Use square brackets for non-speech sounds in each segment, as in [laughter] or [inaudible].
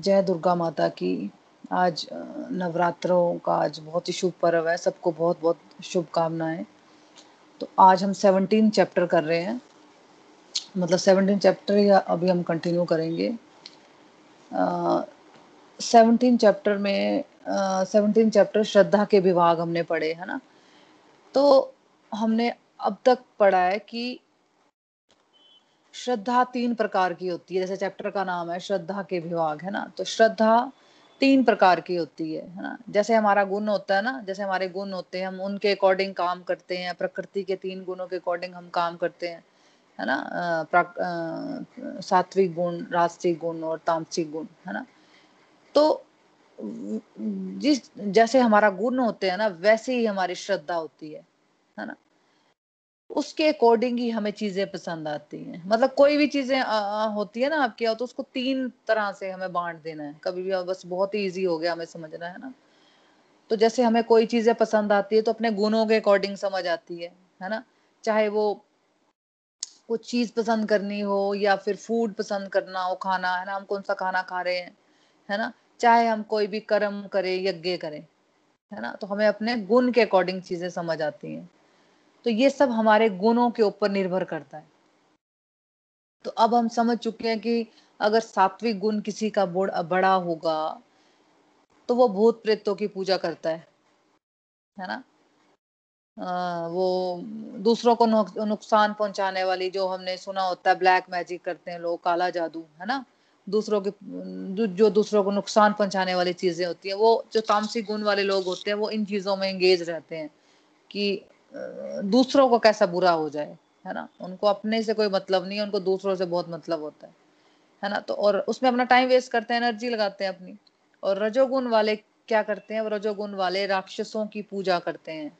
जय दुर्गा माता की। आज नवरात्रों का आज बहुत ही शुभ पर्व है। सबको बहुत बहुत शुभकामनाएँ। तो आज हम सेवनटीन चैप्टर कर रहे हैं। मतलब सेवनटीन चैप्टर या अभी हम कंटिन्यू करेंगे। सेवनटीन चैप्टर में सेवनटीन चैप्टर श्रद्धा के विभाग हमने पढ़े, है ना? तो हमने अब तक पढ़ा है कि श्रद्धा तीन प्रकार की होती है, जैसे चैप्टर का नाम है, श्रद्धा के विभाग, है ना? तो श्रद्धा तीन प्रकार की होती है है ना? जैसे हमारा गुण होता है ना, जैसे हमारे गुण होते हैं, हम उनके अकॉर्डिंग काम करते हैं, प्रकृति के तीन गुणों के अकॉर्डिंग हम काम करते हैं, है ना? सात्विक गुण, राष्ट्रीय गुण और तामसिक गुण, है ना? तो जिस, जैसे हमारा गुण होते हैं ना, वैसे ही हमारी श्रद्धा होती है है ना? उसके अकॉर्डिंग ही हमें चीज़ें पसंद आती हैं। मतलब कोई भी चीज़ें होती है ना आपके तो उसको तीन तरह से हमें बांट देना है। कभी भी, बस बहुत ही ईजी हो गया हमें समझना, है ना? तो जैसे हमें कोई चीज़ें पसंद आती है तो अपने गुणों के अकॉर्डिंग समझ आती है है ना? चाहे वो कुछ चीज़ पसंद करनी हो, या फिर फ़ूड पसंद करना हो, खाना, है ना? हम कौन सा खाना खा रहे हैं, है ना? चाहे हम कोई भी कर्म करें, यज्ञ करें, है ना? तो हमें अपने गुण के अकॉर्डिंग चीज़ें समझ आती हैं। तो ये सब हमारे गुणों के ऊपर निर्भर करता है। तो अब हम समझ चुके हैं कि अगर सात्विक गुण किसी का बड़ा होगा तो वो भूत प्रेतों की पूजा करता है। है ना? आ, वो दूसरों को नुकसान पहुँचाने वाली जो हमने सुना होता है ब्लैक मैजिक करते हैं लोग काला जादू है ना? दूसरों के जो दूसरों को नुकसान पहुँचाने वाली चीज़ें होती है वो जो तामसिक गुण वाले लोग होते हैं वो इन चीज़ों में एंगेज रहते हैं कि दूसरों को कैसा बुरा हो जाए, है ना? उनको अपने से कोई मतलब नहीं है, उनको दूसरों से बहुत मतलब होता है है ना? तो और उसमें अपना टाइम वेस्ट करते हैं एनर्जी लगाते हैं अपनी। और रजोगुण वाले क्या करते हैं? रजोगुण वाले राक्षसों की पूजा करते हैं,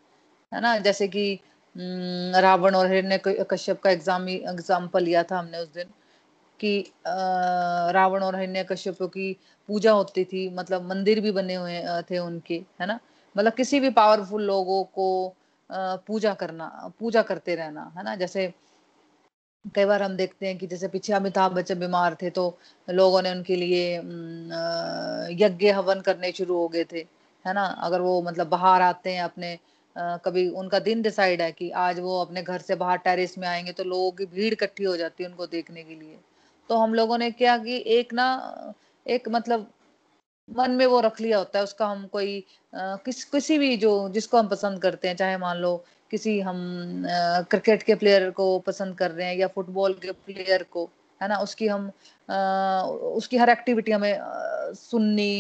है ना? जैसे कि रावण और हिरण्य कश्यप का एग्ज़ाम एग्ज़ाम्पल लिया था हमने उस दिन, कि रावण और हिरण्य कश्यप की पूजा होती थी मतलब मंदिर भी बने हुए थे उनके, है ना? मतलब किसी भी पावरफुल लोगों को पूजा करना, पूजा करते रहना, है ना? जैसे कई बार हम देखते हैं कि जैसे पीछे अमिताभ बच्चन बीमार थे तो लोगों ने उनके लिए यज्ञ हवन करने शुरू हो गए थे, है ना? अगर वो मतलब बाहर आते हैं अपने कभी उनका दिन डिसाइड है कि आज वो अपने घर से बाहर टेरिस में आएँगे तो लोगों की भीड़ इकट्ठी हो जाती है उनको देखने के लिए। तो हम लोगों ने क्या कि एक ना, एक मतलब मन में वो रख लिया होता है उसका हम कोई आ, किस किसी भी जो जिसको हम पसंद करते हैं चाहे मान लो किसी हम आ, क्रिकेट के प्लेयर को पसंद कर रहे हैं या फुटबॉल के प्लेयर को है ना? उसकी हम आ, उसकी हर एक्टिविटी हमें आ, सुननी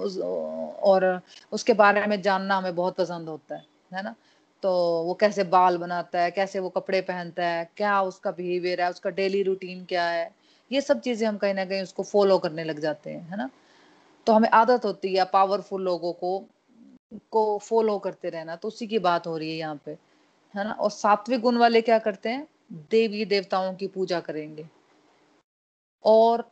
उस, और उसके बारे में जानना हमें बहुत पसंद होता है है ना? तो वो कैसे बाल बनाता है कैसे वो कपड़े पहनता है क्या उसका बिहेवियर है उसका डेली रूटीन क्या है ये सब चीज़ें हम कहीं ना कहीं उसको फॉलो करने लग जाते हैं है ना? तो हमें आदत होती है पावरफुल लोगों को को फॉलो करते रहना तो उसी की बात हो रही है यहाँ पे, है ना? और सात्विक गुण वाले क्या करते हैं? देवी देवताओं की पूजा करेंगे। और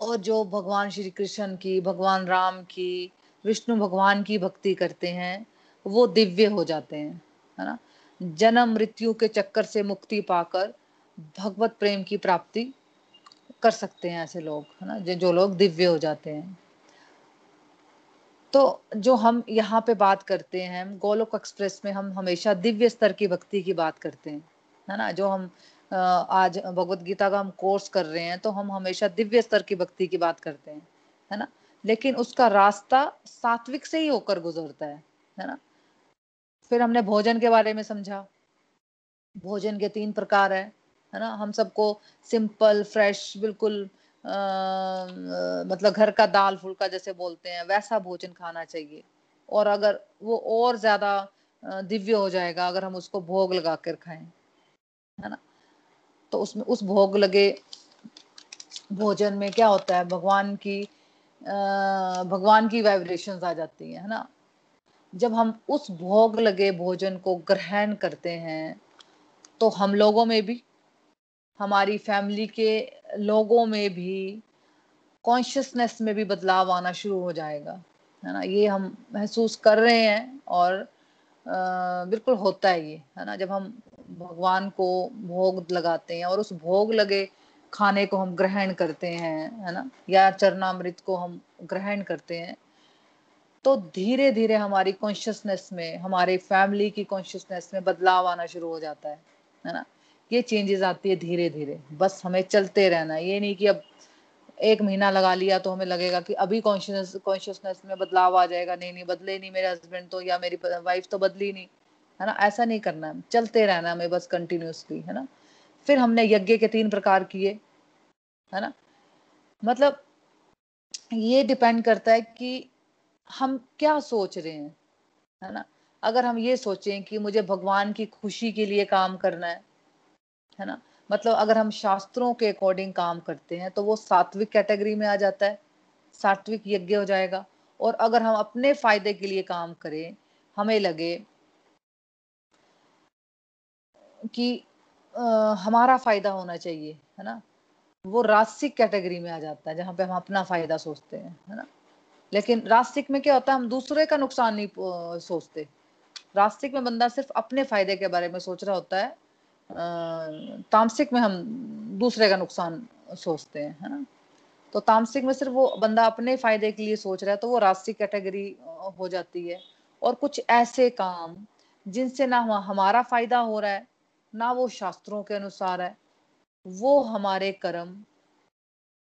और जो भगवान श्री कृष्ण की, भगवान राम की, विष्णु भगवान की भक्ति करते हैं, वो दिव्य हो जाते हैं, है ना? जन्म मृत्यु के चक्कर से मुक्ति पाकर भगवत प्रेम की प्राप्ति कर सकते हैं ऐसे लोग, है ना? जो जो लोग दिव्य हो जाते हैं। तो जो हम यहाँ पे बात करते हैं, गोलोक एक्सप्रेस में हम हमेशा दिव्य स्तर की भक्ति की बात करते हैं, है ना? जो हम आज भगवत गीता का हम कोर्स कर रहे हैं तो हम हमेशा दिव्य स्तर की भक्ति की बात करते हैं, है ना? लेकिन उसका रास्ता सात्विक से ही होकर गुजरता है है ना? फिर हमने भोजन के बारे में समझा। भोजन के तीन प्रकार है। है ना? हम सबको सिंपल फ्रेश बिल्कुल आ, मतलब घर का दाल फुल्का जैसे बोलते हैं वैसा भोजन खाना चाहिए। और अगर वो और ज़्यादा दिव्य हो जाएगा अगर हम उसको भोग लगा कर खाएँ है ना? तो उसमें उस भोग लगे भोजन में क्या होता है? भगवान की आ, भगवान की वाइब्रेशन आ जाती है ना? जब हम उस भोग लगे भोजन को ग्रहण करते हैं तो हम लोगों में भी हमारी फैमिली के लोगों में भी कॉन्शियसनेस में भी बदलाव आना शुरू हो जाएगा, है ना? ये हम महसूस कर रहे हैं और बिल्कुल होता है ये, है ना? जब हम भगवान को भोग लगाते हैं और उस भोग लगे खाने को हम ग्रहण करते हैं, है ना? या चरणामृत को हम ग्रहण करते हैं तो धीरे धीरे हमारी कॉन्शियसनेस में, हमारे फैमिली की कॉन्शियसनेस में बदलाव आना शुरू हो जाता है है ना? ये चेंजेस आती है धीरे धीरे बस हमें चलते रहना ये नहीं कि अब एक महीना लगा लिया तो हमें लगेगा कि अभी कॉन्शियस कॉन्शियसनेस में बदलाव आ जाएगा। नहीं नहीं, बदले नहीं मेरे हस्बैंड तो या मेरी वाइफ तो बदली नहीं। है ना? ऐसा नहीं करना है। चलते रहना हमें बस कंटिन्यूसली है ना? फिर हमने यज्ञ के तीन प्रकार किए, है ना? मतलब ये डिपेंड करता है कि हम क्या सोच रहे हैं, है ना? अगर हम ये सोचें कि मुझे भगवान की खुशी के लिए काम करना है है ना? मतलब अगर हम शास्त्रों के अकॉर्डिंग काम करते हैं तो वो सात्विक कैटेगरी में आ जाता है। सात्विक यज्ञ हो जाएगा। और अगर हम अपने फ़ायदे के लिए काम करें हमें लगे कि आ, हमारा फ़ायदा होना चाहिए है ना? वो रासिक कैटेगरी में आ जाता है जहाँ पे हम अपना फ़ायदा सोचते हैं है ना? लेकिन रास्तिक में क्या होता है हम दूसरे का नुकसान नहीं सोचते। रास्तिक में बंदा सिर्फ़ अपने फ़ायदे के बारे में सोच रहा होता है तामसिक में हम दूसरे का नुकसान सोचते हैं, है ना? तो तामसिक में सिर्फ़ वो बंदा अपने फ़ायदे के लिए सोच रहा है तो वो रास्तिक कैटेगरी हो जाती है। और कुछ ऐसे काम जिनसे ना हमारा फ़ायदा हो रहा है, ना वो शास्त्रों के अनुसार है, वो हमारे कर्म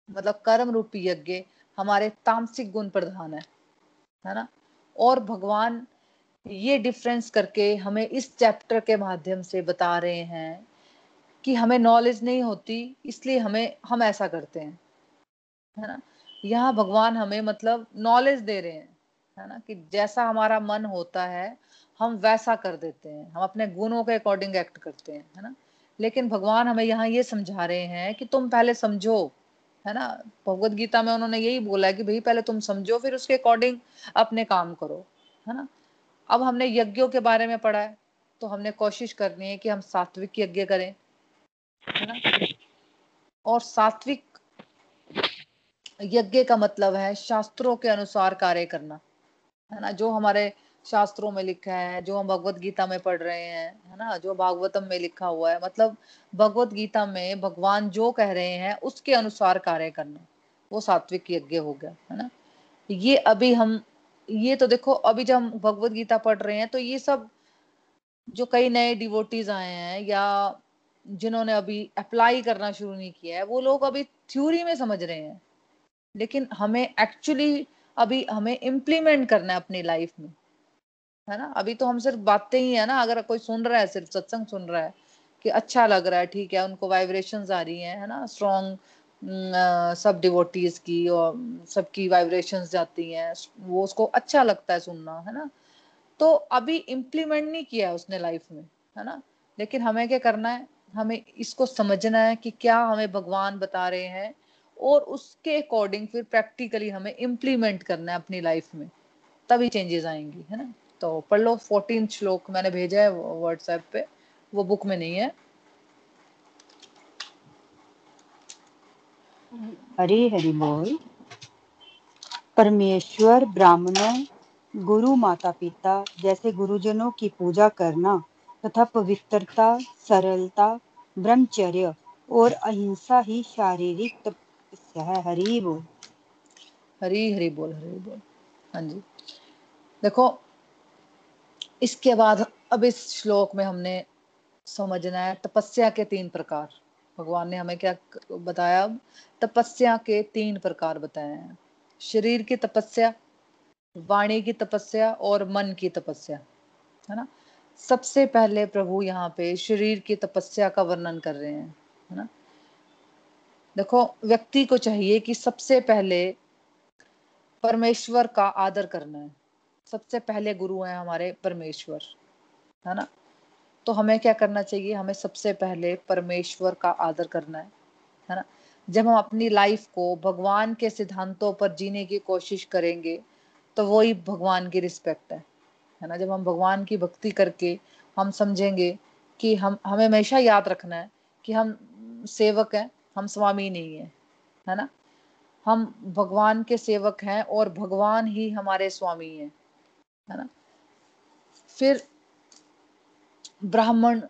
मतलब कर्म रूपी यज्ञ हमारे तामसिक गुण प्रधान है है ना? और भगवान ये डिफरेंस करके हमें इस चैप्टर के माध्यम से बता रहे हैं कि हमें नॉलेज नहीं होती, इसलिए हमें, हम ऐसा करते हैं। है ना? यहाँ भगवान हमें मतलब नॉलेज दे रहे हैं, है ना? कि जैसा हमारा मन होता है, हम वैसा कर देते हैं। हम अपने गुणों के अकॉर्डिंग एक्ट करते हैं, है ना? लेकिन भगवान हमें यहाँ ये समझा रहे हैं कि तुम पहले समझो, है ना? भगवत गीता में उन्होंने यही बोला है कि भाई पहले तुम समझो, फिर उसके अकॉर्डिंग अपने काम करो, है ना? अब हमने यज्ञों के बारे में पढ़ा है तो हमने कोशिश करनी है कि हम सात्विक यज्ञ करें, है ना? और सात्विक यज्ञ का मतलब है शास्त्रों के अनुसार कार्य करना, है ना? जो हमारे शास्त्रों में लिखा है, जो हम भगवत गीता में पढ़ रहे हैं, है ना? जो भागवतम में लिखा हुआ है मतलब भगवत गीता में भगवान जो कह रहे हैं, उसके अनुसार कार्य करना, वो सात्विक यज्ञ हो गया, है ना? ये अभी हम ये तो देखो, अभी जब हम भगवत गीता पढ़ रहे हैं तो ये सब जो कई नए डिवोटीज आए हैं या जिन्होंने अभी अप्लाई करना शुरू नहीं किया है, वो लोग अभी थ्योरी में समझ रहे हैं। लेकिन हमें एक्चुअली अभी हमें इम्प्लीमेंट करना है अपनी लाइफ में, है ना? अभी तो हम सिर्फ़ बातें ही है ना, अगर कोई सुन रहा है, सिर्फ़ सत्संग सुन रहा है, कि अच्छा लग रहा है, ठीक है, उनको वाइब्रेशन आ रही हैं, है ना? स्ट्रॉन्ग सब डिवोटीज की और सबकी वाइब्रेशंस जाती हैं, वो उसको अच्छा लगता है सुनना, है ना? तो अभी इम्प्लीमेंट नहीं किया है उसने लाइफ में, है ना? लेकिन हमें क्या करना है? हमें इसको समझना है कि क्या हमें भगवान बता रहे हैं और उसके अकॉर्डिंग फिर प्रैक्टिकली हमें इम्प्लीमेंट करना है अपनी लाइफ में। तभी चेंजेस आएँगी, है ना? तो पढ़ लो फोर्टीन श्लोक मैंने भेजा है व्हाट्सएप पे, वो बुक में नहीं है। हरी हरि बोल। परमेश्वर, ब्राह्मणों, गुरु माता पिता जैसे गुरुजनों की पूजा करना तथा पवित्रता, सरलता, ब्रह्मचर्य और अहिंसा ही शारीरिक तपस्या है। हरी बोल। हरी हरी बोल हरी बोल। हाँ जी। देखो, इसके बाद अब इस श्लोक में हमने समझना है तपस्या के तीन प्रकार। भगवान ने हमें क्या बताया? तपस्या के तीन प्रकार बताए हैं। शरीर की तपस्या, वाणी की तपस्या और मन की तपस्या, है ना? सबसे पहले प्रभु यहाँ पे शरीर की तपस्या का वर्णन कर रहे हैं, है ना? देखो, व्यक्ति को चाहिए कि सबसे पहले परमेश्वर का आदर करना है। सबसे पहले गुरु हैं हमारे परमेश्वर, है ना? तो हमें क्या करना चाहिए? हमें सबसे पहले परमेश्वर का आदर करना है है ना? जब हम अपनी लाइफ को भगवान के सिद्धांतों पर जीने की कोशिश करेंगे तो वही भगवान की रिस्पेक्ट है है ना? जब हम भगवान की भक्ति करके हम समझेंगे कि हम, हमें हमेशा याद रखना है कि हम सेवक हैं, हम स्वामी नहीं है है ना? हम भगवान के सेवक हैं और भगवान ही हमारे स्वामी हैं, है ना? फिर ब्राह्मण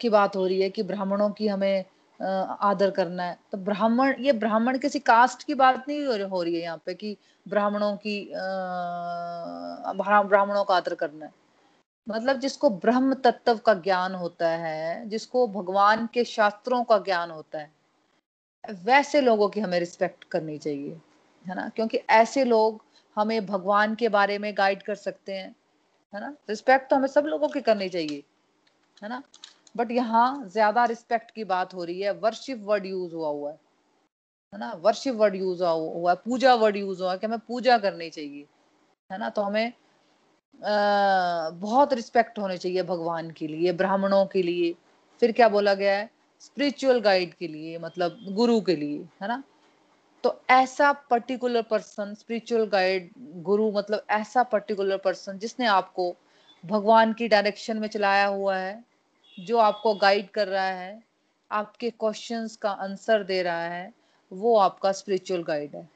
की बात हो रही है कि ब्राह्मणों की हमें आदर करना है। तो ब्राह्मण, ये ब्राह्मण किसी कास्ट की बात नहीं हो रही, है यहाँ पे कि ब्राह्मणों की ब्राह्मणों का आदर करना है। मतलब जिसको ब्रह्म तत्व का ज्ञान होता है, जिसको भगवान के शास्त्रों का ज्ञान होता है, वैसे लोगों की हमें रिस्पेक्ट करनी चाहिए, है ना? क्योंकि ऐसे लोग हमें भगवान के बारे में गाइड कर सकते हैं, है ना? रिस्पेक्ट तो हमें सब लोगों की करनी चाहिए। है ना? बट यहाँ ज़्यादा रिस्पेक्ट की बात हो रही है। वर्शिप वर्ड यूज़ हुआ हुआ है। है ना? वर्शिप वर्ड यूज़ हुआ है। पूजा वर्ड यूज़ हुआ है कि हमें पूजा करनी चाहिए। है ना? तो हमें आ, बहुत रिस्पेक्ट होनी चाहिए भगवान के लिए ब्राह्मणों के लिए। फिर क्या बोला गया है? स्पिरिचुअल गाइड के लिए मतलब गुरु के लिए। है ना? तो ऐसा पर्टिकुलर पर्सन स्पिरिचुअल गाइड गुरु मतलब ऐसा पर्टिकुलर पर्सन जिसने आपको भगवान की डायरेक्शन में चलाया हुआ है, जो आपको गाइड कर रहा है, आपके क्वेश्चंस का आंसर दे रहा है, वो आपका स्पिरिचुअल गाइड है।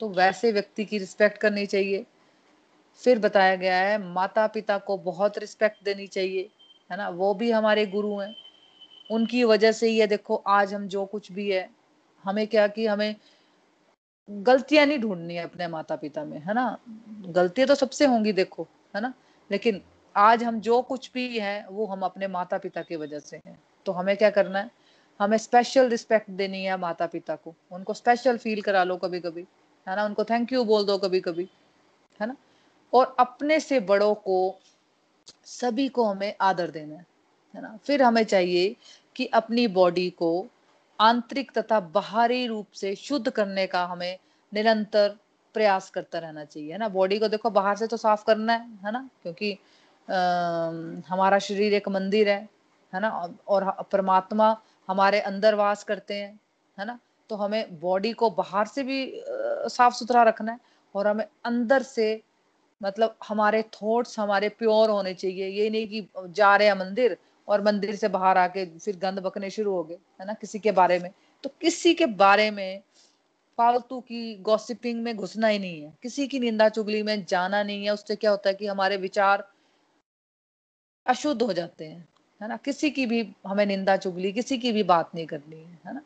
तो वैसे व्यक्ति की रिस्पेक्ट करनी चाहिए। फिर बताया गया है माता पिता को बहुत रिस्पेक्ट देनी चाहिए, है ना? वो भी हमारे गुरु हैं। उनकी वजह से ही है, देखो, आज हम जो कुछ भी है, हमें क्या कि हमें गलतियाँ नहीं ढूंढनी है अपने माता पिता में, है ना? गलतियाँ तो सबसे होंगी, देखो, है ना? लेकिन आज हम जो कुछ भी है, वो हम अपने माता पिता की वजह से हैं। तो हमें क्या करना है? हमें स्पेशल रिस्पेक्ट देनी है माता पिता को। उनको स्पेशल फील करा लो कभी कभी है ना? उनको थैंक यू बोल दो कभी कभी है ना? और अपने से बड़ों को, सभी को हमें आदर देना है है ना? फिर हमें चाहिए कि अपनी बॉडी को आंतरिक तथा बाहरी रूप से शुद्ध करने का हमें निरंतर प्रयास करता रहना चाहिए, है ना? बॉडी को देखो, बाहर से तो साफ़ करना है है ना? क्योंकि हमारा शरीर एक मंदिर है है ना? और परमात्मा हमारे अंदर वास करते हैं, है ना? तो हमें बॉडी को बाहर से भी साफ़ सुथरा रखना है और हमें अंदर से मतलब हमारे थॉट्स हमारे प्योर होने चाहिए। ये नहीं कि जा रहे हैं मंदिर और मंदिर से बाहर आके फिर गंद बकने शुरू हो गए, है ना? किसी के बारे में। तो किसी के बारे में फालतू की गॉसिपिंग में घुसना ही नहीं है। किसी की निंदा चुगली में जाना नहीं है। उससे क्या होता है कि हमारे विचार अशुद्ध हो जाते हैं, है ना? किसी की भी हमें निंदा चुगली किसी की भी बात नहीं करनी है है ना?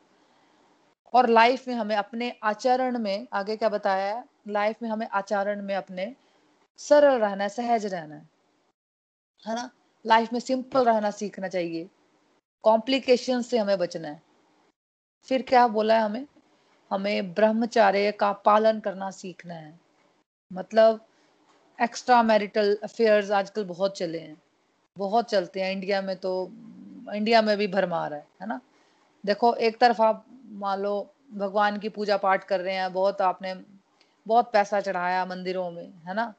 और लाइफ में हमें अपने आचरण में, आगे क्या बताया है? लाइफ में हमें आचरण में अपने सरल रहना है, सहज रहना है है ना? लाइफ में सिंपल रहना सीखना चाहिए कॉम्प्लिकेशन से हमें बचना है। फिर क्या बोला है हमें? हमें ब्रह्मचार्य का पालन करना सीखना है। मतलब एक्स्ट्रा मैरिटल अफेयर्स आजकल बहुत चले हैं। बहुत चलते हैं, इंडिया में तो इंडिया में भी भरमार है है ना? देखो, एक तरफ़ आप मान लो भगवान की पूजा पाठ कर रहे हैं, बहुत आपने बहुत पैसा चढ़ाया मंदिरों में, है ना?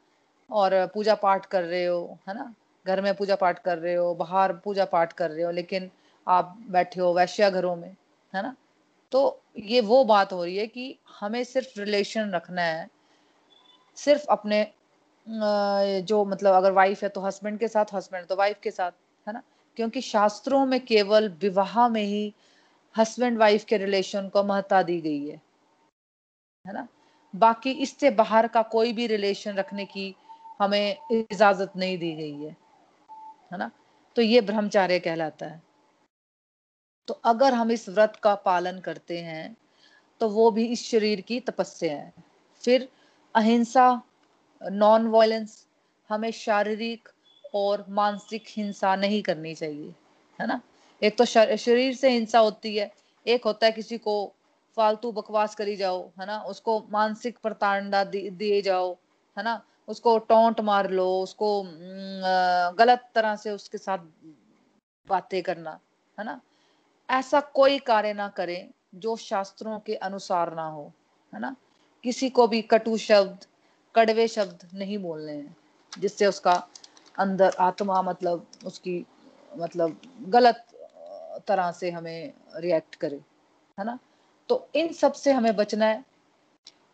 और पूजा पाठ कर रहे हो, है ना? घर में पूजा पाठ कर रहे हो, बाहर पूजा पाठ कर रहे हो, लेकिन आप बैठे हो वैश्या घरों में, है ना? तो ये वो बात हो रही है कि हमें सिर्फ़ रिलेशन रखना है, सिर्फ़ अपने जो मतलब अगर वाइफ है तो हस्बैंड के साथ हस्बैंड तो वाइफ के साथ, है ना? क्योंकि शास्त्रों में केवल विवाह में ही हस्बैंड वाइफ के रिलेशन को महत्ता दी गई है है ना? बाकी इससे बाहर का कोई भी रिलेशन रखने की हमें इजाज़त नहीं दी गई है है ना? तो ये ब्रह्मचार्य कहलाता है। तो अगर हम इस व्रत का पालन करते हैं तो वो भी इस शरीर की तपस्या है। फिर अहिंसा नॉन वायलेंस हमें शारीरिक और मानसिक हिंसा नहीं करनी चाहिए, है ना? एक तो शरीर से हिंसा होती है, एक होता है किसी को फालतू बकवास करी जाओ, है ना? उसको मानसिक प्रताड़ना दिए जाओ, है ना? उसको टोंट मार लो, उसको गलत तरह से उसके साथ बातें करना, है ना? ऐसा कोई कार्य ना करें जो शास्त्रों के अनुसार ना हो, है ना? किसी को भी कटु शब्द कड़वे शब्द नहीं बोलने हैं, जिससे उसका अंदर आत्मा मतलब उसकी मतलब गलत तरह से हमें रिएक्ट करे, है ना? तो इन सबसे हमें बचना है।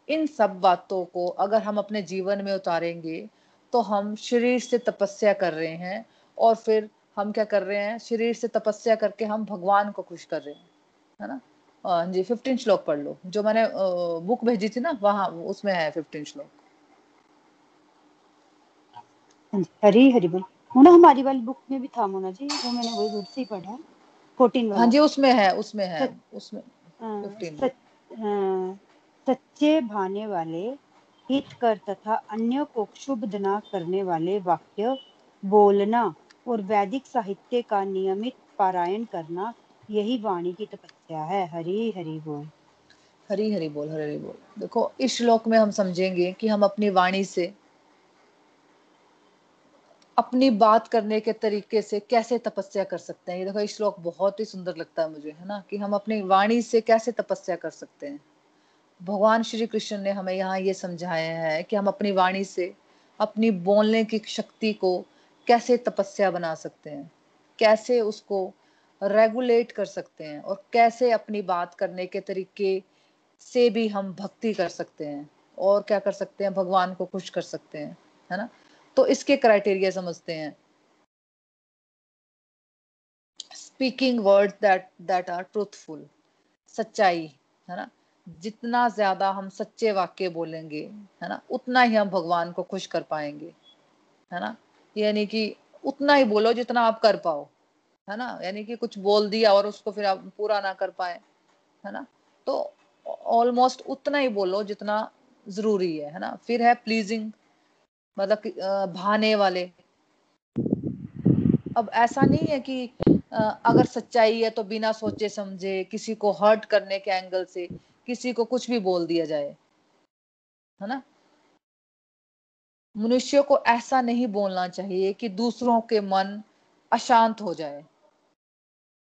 इन सब बातों को अगर हम अपने जीवन में उतारेंगे तो हम शरीर से तपस्या कर रहे हैं और फिर हम क्या कर रहे हैं? शरीर से तपस्या करके हम भगवान को खुश कर रहे हैं, है ना? हाँ जी फिफ्टीन श्लोक पढ़ लो। जो मैंने बुक भेजी थी ना, वहाँ, उसमें है फिफ्टीन श्लोक। हरी हरी बोल मोना हमारी वाली बुक में भी था मोना जी वो मैंने वही दूर से ही पढ़ा फोर्टीन हाँ जी उसमें है उसमें है उसमें सच, सच्चे भाने वाले हित कर तथा अन्य को क्षुब्ध न करने वाले वाक्य बोलना और वैदिक साहित्य का नियमित पारायण करना यही वाणी की तपस्या है हरी हरी बोल हरी हरी बोल हरी हरी बोल देखो इस श्लोक में हम समझेंगे कि हम अपनी वाणी से अपनी बात करने के तरीके से कैसे तपस्या कर सकते हैं? ये देखो श्लोक बहुत ही सुंदर लगता है मुझे, है ना? कि हम अपनी वाणी से कैसे तपस्या कर सकते हैं? भगवान श्री कृष्ण ने हमें यहाँ ये समझाया है कि हम अपनी वाणी से अपनी बोलने की शक्ति को कैसे तपस्या बना सकते हैं? कैसे उसको रेगुलेट कर सकते हैं? और कैसे अपनी बात करने के तरीके से भी हम भक्ति कर सकते हैं? और क्या कर सकते हैं? भगवान को खुश कर सकते हैं, है ना? तो इसके क्राइटेरिया समझते हैं। Speaking word that that are truthful सच्चाई, है ना? जितना ज़्यादा हम सच्चे वाक्य बोलेंगे, है ना? उतना ही हम भगवान को खुश कर पाएँगे, है ना? यानी कि उतना ही बोलो जितना आप कर पाओ, है ना? यानी कि कुछ बोल दिया और उसको फिर आप पूरा ना कर पाए, है ना? तो ऑलमोस्ट उतना ही बोलो जितना ज़रूरी है है ना? फिर है प्लीजिंग मतलब भाने वाले। अब ऐसा नहीं है कि अगर सच्चाई है तो बिना सोचे समझे किसी को हर्ट करने के एंगल से किसी को कुछ भी बोल दिया जाए, है ना? मनुष्य को ऐसा नहीं बोलना चाहिए कि दूसरों के मन अशांत हो जाए,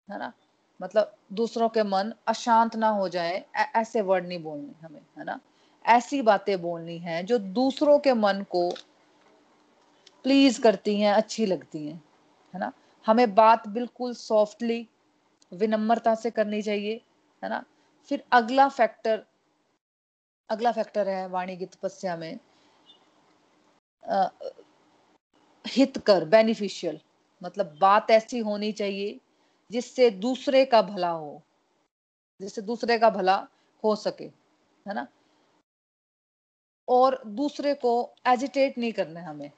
है ना? मतलब दूसरों के मन अशांत ना हो जाए ऐसे वर्ड नहीं बोलने हमें, है ना? ऐसी बातें बोलनी है जो दूसरों के मन को प्लीज़ करती हैं अच्छी लगती हैं है ना? हमें बात बिल्कुल सॉफ्टली विनम्रता से करनी चाहिए है ना? फिर अगला फैक्टर अगला फैक्टर है वाणी की तपस्या में आ, हित कर बेनिफिशियल मतलब बात ऐसी होनी चाहिए जिससे दूसरे का भला हो जिससे दूसरे का भला हो सके है ना? और दूसरे को एजिटेट नहीं करना हमें।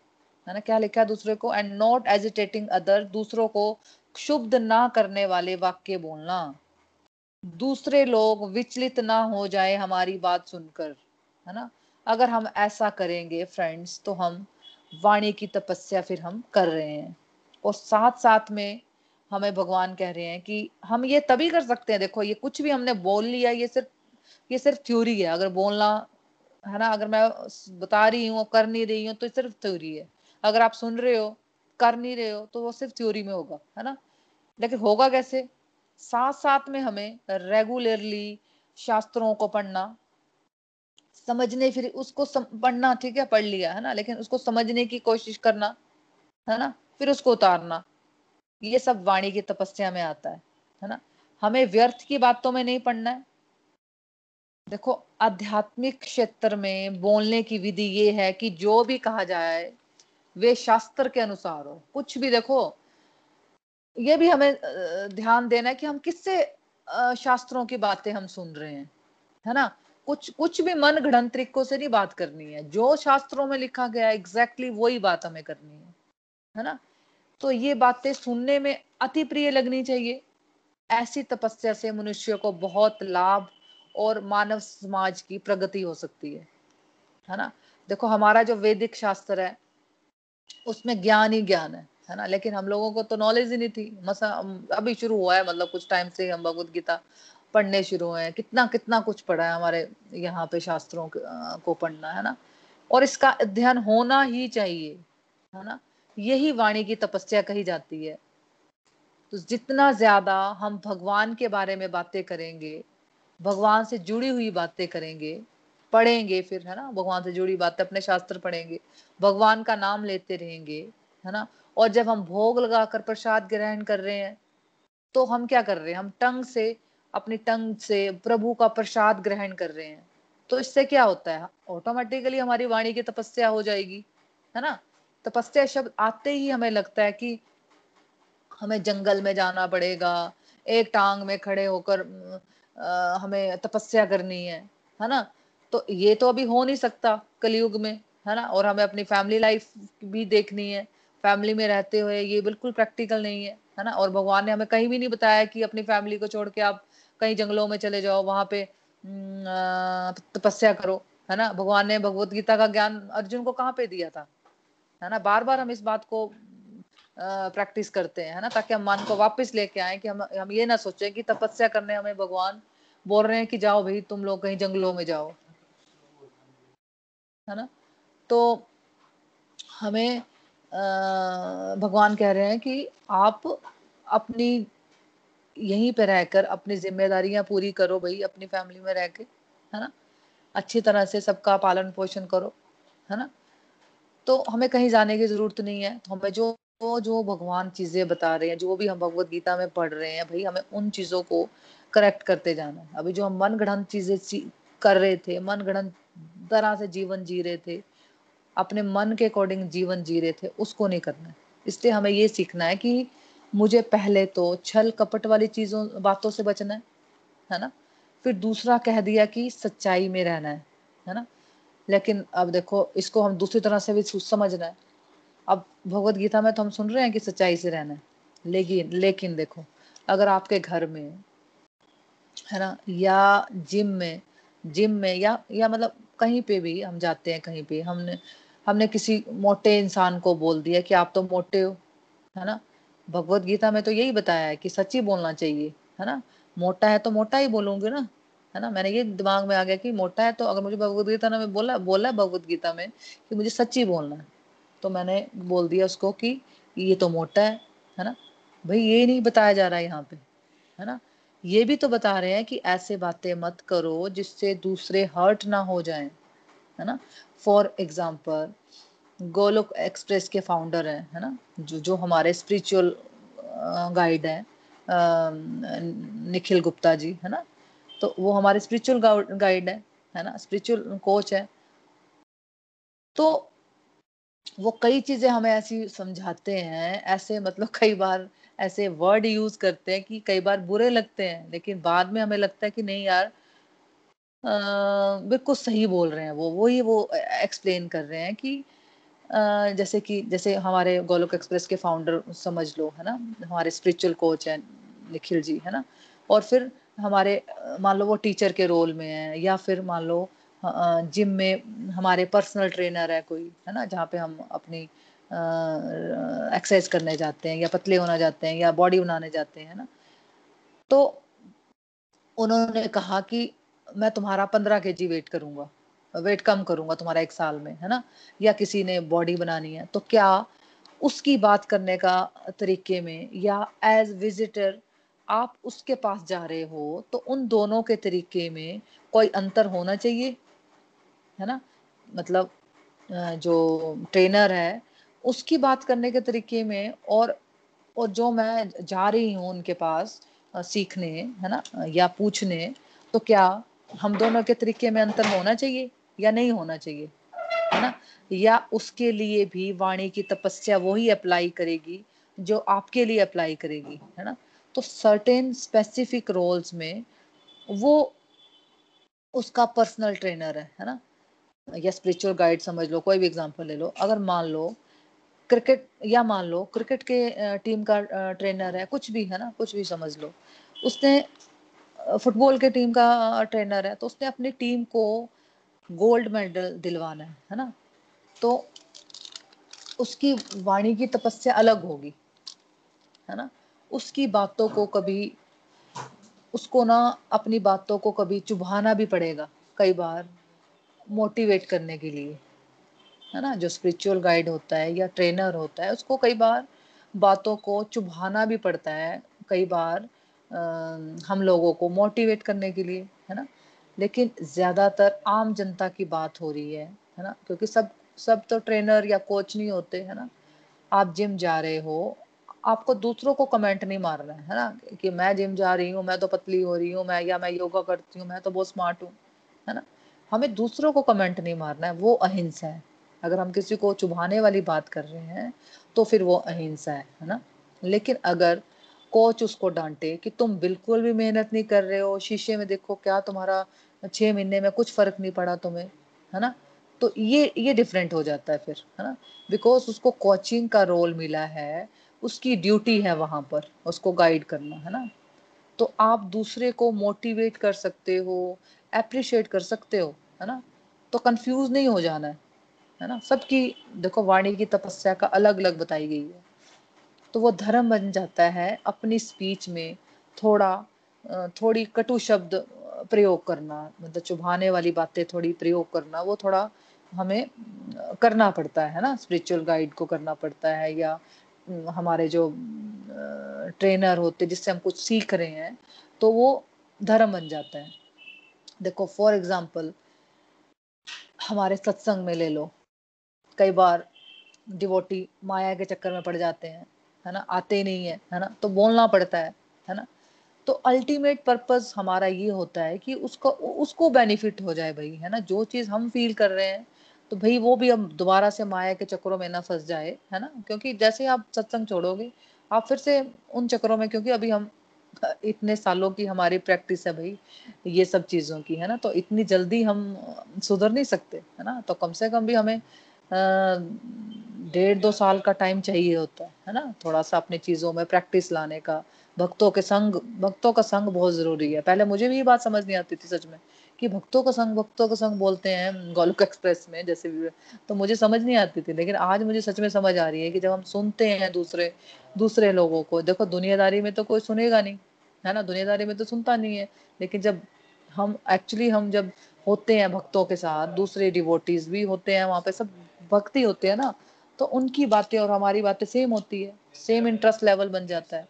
है ना क्या लिखा है? दूसरे को एंड नॉट एजिटेटिंग अदर दूसरों को क्षुब्ध ना करने वाले वाक्य बोलना. दूसरे लोग, विचलित ना हो जाए हमारी बात सुनकर. है ना? अगर हम ऐसा करेंगे फ्रेंड्स तो हम वाणी की तपस्या फिर हम कर रहे हैं। और साथ साथ में हमें भगवान कह रहे हैं कि हम ये तभी कर सकते हैं। देखो, ये कुछ भी हमने बोल लिया, ये सिर्फ़ ये सिर्फ़ थ्योरी है। अगर बोलना, है ना? अगर मैं बता रही हूँ, कर नहीं रही हूँ तो सिर्फ़ थ्योरी है। अगर आप सुन रहे हो कर नहीं रहे हो तो वो सिर्फ़ थ्योरी में होगा है ना? लेकिन होगा कैसे? साथ साथ में हमें रेगुलरली शास्त्रों को पढ़ना समझने फिर उसको सम, पढ़ना ठीक है? पढ़ लिया है ना? लेकिन उसको समझने की कोशिश करना है ना? फिर उसको उतारना ये सब वाणी की तपस्या में आता है है ना? हमें व्यर्थ की बातों में नहीं पढ़ना है। देखो आध्यात्मिक क्षेत्र में बोलने की विधि ये है कि जो भी कहा जाए वे शास्त्र के अनुसार हो। कुछ भी देखो, ये भी हमें ध्यान देना है कि हम किससे शास्त्रों की बातें हम सुन रहे हैं, है ना? कुछ कुछ भी मन घड़न तरीकों से नहीं बात करनी है। जो शास्त्रों में लिखा गया है एग्जैक्टली वही बात हमें करनी है है ना? तो ये बातें सुनने में अति प्रिय लगनी चाहिए। ऐसी तपस्या से मनुष्य को बहुत लाभ और मानव समाज की प्रगति हो सकती है है ना? देखो, हमारा जो वैदिक शास्त्र है उसमें ज्ञान ही ज्ञान है है ना? लेकिन हम लोगों को तो नॉलेज ही नहीं थी। मसा, अभी शुरू हुआ है मतलब कुछ टाइम से हम भगवत गीता पढ़ने शुरू हुए हैं। कितना कितना कुछ पढ़ा है हमारे यहाँ पे शास्त्रों को पढ़ना, है ना? और इसका अध्ययन होना ही चाहिए, है ना? यही वाणी की तपस्या कही जाती है। तो जितना ज़्यादा हम भगवान के बारे में बातें करेंगे, भगवान से जुड़ी हुई बातें करेंगे, पढ़ेंगे फिर, है ना? भगवान से जुड़ी बातें, अपने शास्त्र पढ़ेंगे भगवान का नाम लेते रहेंगे, है ना? और जब हम भोग लगाकर प्रसाद ग्रहण कर रहे हैं तो हम क्या कर रहे हैं? हम टंग से, अपनी टंग से प्रभु का प्रसाद ग्रहण कर रहे हैं। तो इससे क्या होता है? ऑटोमेटिकली हमारी वाणी की तपस्या हो जाएगी, है ना? तपस्या शब्द आते ही हमें लगता है कि हमें जंगल में जाना पड़ेगा, एक टांग में खड़े होकर हमें तपस्या करनी है है ना? तो ये तो अभी हो नहीं सकता कलयुग में। है ना? और हमें अपनी फैमिली लाइफ भी देखनी है। फैमिली में रहते हुए ये बिल्कुल प्रैक्टिकल नहीं है है ना? और भगवान ने हमें कहीं भी नहीं बताया कि अपनी फैमिली को छोड़ के आप कहीं जंगलों में चले जाओ, वहाँ पे तपस्या करो, है ना? भगवान ने भगवत गीता का ज्ञान अर्जुन को कहाँ पे दिया था? है ना? बार बार हम इस बात को प्रैक्टिस करते हैं, है ना? ताकि हम मन को वापस लेके आए कि हम हम ये ना सोचे कि तपस्या करने हमें भगवान बोल रहे हैं कि जाओ भाई, तुम लोग कहीं जंगलों में जाओ। है ना? तो हमें भगवान कह रहे हैं कि आप अपनी, यहीं पे रहकर अपनी जिम्मेदारियाँ पूरी करो भाई, अपनी फैमिली में रह के, है ना? अच्छी तरह से सबका पालन पोषण करो, है ना? तो हमें कहीं जाने की ज़रूरत नहीं है। तो हमें जो जो भगवान चीज़ें बता रहे हैं, जो भी हम भगवत गीता में पढ़ रहे हैं, भाई हमें उन चीज़ों को करेक्ट करते जाना है। अभी जो हम मन गढ़ंत चीज़ें कर रहे थे मन गढ़ंत तरह से जीवन जी रहे थे अपने मन के अकॉर्डिंग जीवन जी रहे थे, उसको नहीं करना है। इसलिए हमें ये सीखना है कि मुझे पहले तो छल कपट वाली चीज़ों, बातों से बचना है है ना? फिर दूसरा कह दिया कि सच्चाई में रहना है है ना? लेकिन अब देखो, इसको हम दूसरी तरह से भी समझना है। अब भगवत गीता में तो हम सुन रहे हैं कि सच्चाई से रहना है। लेकिन लेकिन देखो, अगर आपके घर में, है ना, या जिम में जिम में या या मतलब कहीं पे भी हम जाते हैं, कहीं पे हमने हमने किसी मोटे इंसान को बोल दिया कि आप तो मोटे हो, है ना? भगवत गीता में तो यही बताया है कि सच्ची बोलना चाहिए, है ना? मोटा है तो मोटा ही बोलूँगी ना, है ना? मैंने ये दिमाग में आ गया कि मोटा है तो अगर मुझे भगवत गीता ने बोला बोला है भगवत गीता में कि मुझे सच्ची बोलना है तो मैंने बोल दिया उसको कि ये तो मोटा है है ना? भाई ये नहीं बताया जा रहा है यहाँ पे, है ना? ये भी तो बता रहे हैं कि ऐसे बातें मत करो जिससे दूसरे हर्ट ना हो जाएँ। है ना? फॉर एग्ज़ाम्पल गोलोक एक्सप्रेस के फाउंडर हैं, है ना? जो जो हमारे स्पिरिचुअल गाइड हैं निखिल गुप्ता जी, है ना? तो वो हमारे स्पिरिचुअल गाइड है है ना? स्पिरिचुअल कोच है। तो वो कई चीज़ें हमें ऐसी समझाते हैं, ऐसे मतलब [laughs] कई बार ऐसे वर्ड यूज़ करते हैं कि कई बार बुरे लगते हैं, लेकिन बाद में हमें लगता है कि नहीं यार बिल्कुल सही बोल रहे हैं वो। वही वो एक्सप्लेन कर रहे हैं कि जैसे कि, जैसे हमारे गोलोक एक्सप्रेस के फाउंडर समझ लो, है ना? हमारे स्पिरिचुअल कोच हैं निखिल जी, है ना? और फिर हमारे, मान लो वो टीचर के रोल में है, या फिर मान लो जिम में हमारे पर्सनल ट्रेनर है कोई, है ना? जहाँ पे हम अपनी एक्सरसाइज करने जाते हैं, या पतले होना जाते हैं, या बॉडी बनाने जाते हैं ना? तो उन्होंने कहा कि मैं तुम्हारा पंद्रह के जी वेट करूँगा। वेट कम करूँगा तुम्हारा एक साल में, है ना? या किसी ने बॉडी बनानी है तो क्या उसकी बात करने का तरीके में या एज विजिटर आप उसके पास जा रहे हो तो उन दोनों के तरीके में कोई अंतर होना चाहिए? है ना? मतलब जो ट्रेनर है, उसकी बात करने के तरीके में और और जो मैं जा रही हूँ उनके पास सीखने, है ना? या पूछने तो क्या हम दोनों के तरीके में अंतर होना चाहिए या नहीं होना चाहिए, है ना? या उसके लिए भी वाणी की तपस्या वही अप्लाई करेगी जो आपके लिए अप्लाई करेगी, है ना? तो सर्टेन स्पेसिफिक रोल्स में वो उसका पर्सनल ट्रेनर है है ना? या स्पिरिचुअल गाइड समझ लो, कोई भी एग्जांपल ले लो। अगर मान लो क्रिकेट या मान लो क्रिकेट के टीम का ट्रेनर है, कुछ भी, है ना? कुछ भी समझ लो। उसने फुटबॉल के टीम का ट्रेनर है तो उसने अपनी टीम को गोल्ड मेडल दिलवाना है है ना? तो उसकी वाणी की तपस्या अलग होगी है ना? उसकी बातों को कभी उसको ना अपनी बातों को कभी चुभाना भी पड़ेगा कई बार मोटिवेट करने के लिए है ना? जो स्पिरिचुअल गाइड होता है या ट्रेनर होता है उसको कई बार बातों को चुभाना भी पड़ता है कई बार आ, हम लोगों को मोटिवेट करने के लिए, है ना? लेकिन ज़्यादातर आम जनता की बात हो रही है है ना? क्योंकि सब सब तो ट्रेनर या कोच नहीं होते, है ना? आप जिम जा रहे हो, आपको दूसरों को कमेंट नहीं मारना, है ना? कि मैं जिम जा रही हूँ, मैं तो पतली हो रही हूँ, मैं, या मैं योगा करती हूँ, मैं तो बहुत स्मार्ट हूँ, है ना? हमें दूसरों को कमेंट नहीं मारना है, वो अहिंसा है। अगर हम किसी को चुभाने वाली बात कर रहे हैं तो फिर वो अहिंसा है है ना? लेकिन अगर कोच उसको डांटे कि तुम बिल्कुल भी मेहनत नहीं कर रहे हो, शीशे में देखो क्या तुम्हारा छह महीने में कुछ फ़र्क नहीं पड़ा तुम्हें, है ना? तो ये ये डिफरेंट हो जाता है फिर, है ना? बिकॉज़ उसको कोचिंग का रोल मिला है, उसकी ड्यूटी है वहाँ पर, उसको गाइड करना, है ना? तो आप दूसरे को मोटिवेट कर सकते हो अप्रिशिएट कर सकते हो, है ना? तो कंफ्यूज नहीं हो जाना है है ना? सबकी, देखो वाणी की तपस्या का अलग अलग बताई गई है। तो वो धर्म बन जाता है अपनी स्पीच में थोड़ा थोड़ी कटु शब्द प्रयोग करना मतलब चुभाने वाली बातें थोड़ी प्रयोग करना, वो थोड़ा हमें करना पड़ता है ना? स्पिरिचुअल गाइड को करना पड़ता है या हमारे जो ट्रेनर होते जिससे हम कुछ सीख रहे हैं तो वो धर्म बन जाता है। देखो फॉर एग्ज़ाम्पल हमारे सत्संग में ले लो, कई बार डिवोटी माया के चक्कर में पड़ जाते हैं। है ना, आते नहीं है है ना तो बोलना पड़ता है है ना। तो अल्टीमेट पर्पस हमारा ये होता है कि उसको उसको बेनिफिट हो जाए भाई, है ना, जो चीज़ हम फील कर रहे हैं तो भाई वो भी अब दोबारा से माया के चक्रों में ना फंस जाए, है ना। क्योंकि जैसे आप सत्संग छोड़ोगे, आप फिर से उन चक्रों में, क्योंकि अभी हम, इतने सालों की हमारी प्रैक्टिस है भाई, ये सब चीज़ों की, है ना तो इतनी जल्दी हम सुधर नहीं सकते, है ना। तो कम से कम भी हमें डेढ़ दो साल का टाइम चाहिए होता है है ना? थोड़ा सा अपनी चीज़ों में प्रैक्टिस लाने का। भक्तों के संग, भक्तों का संग बहुत ज़रूरी है। पहले मुझे भी ये बात समझ नहीं आती थी सच में कि भक्तों का संग, भक्तों का संग बोलते हैं गोलुक एक्सप्रेस में, जैसे भी। तो मुझे समझ नहीं आती थी, लेकिन आज मुझे सच में समझ आ रही है कि जब हम सुनते हैं दूसरे दूसरे लोगों को, देखो दुनियादारी में तो कोई सुनेगा नहीं, है ना? दुनियादारी में तो सुनता नहीं है। लेकिन जब हम एक्चुअली हम जब होते हैं भक्तों के साथ, दूसरे डिवोटीज भी होते हैं वहाँ पे, सब भक्ति होते हैं ना तो उनकी बातें और हमारी बातें सेम होती है सेम इंटरेस्ट लेवल बन जाता है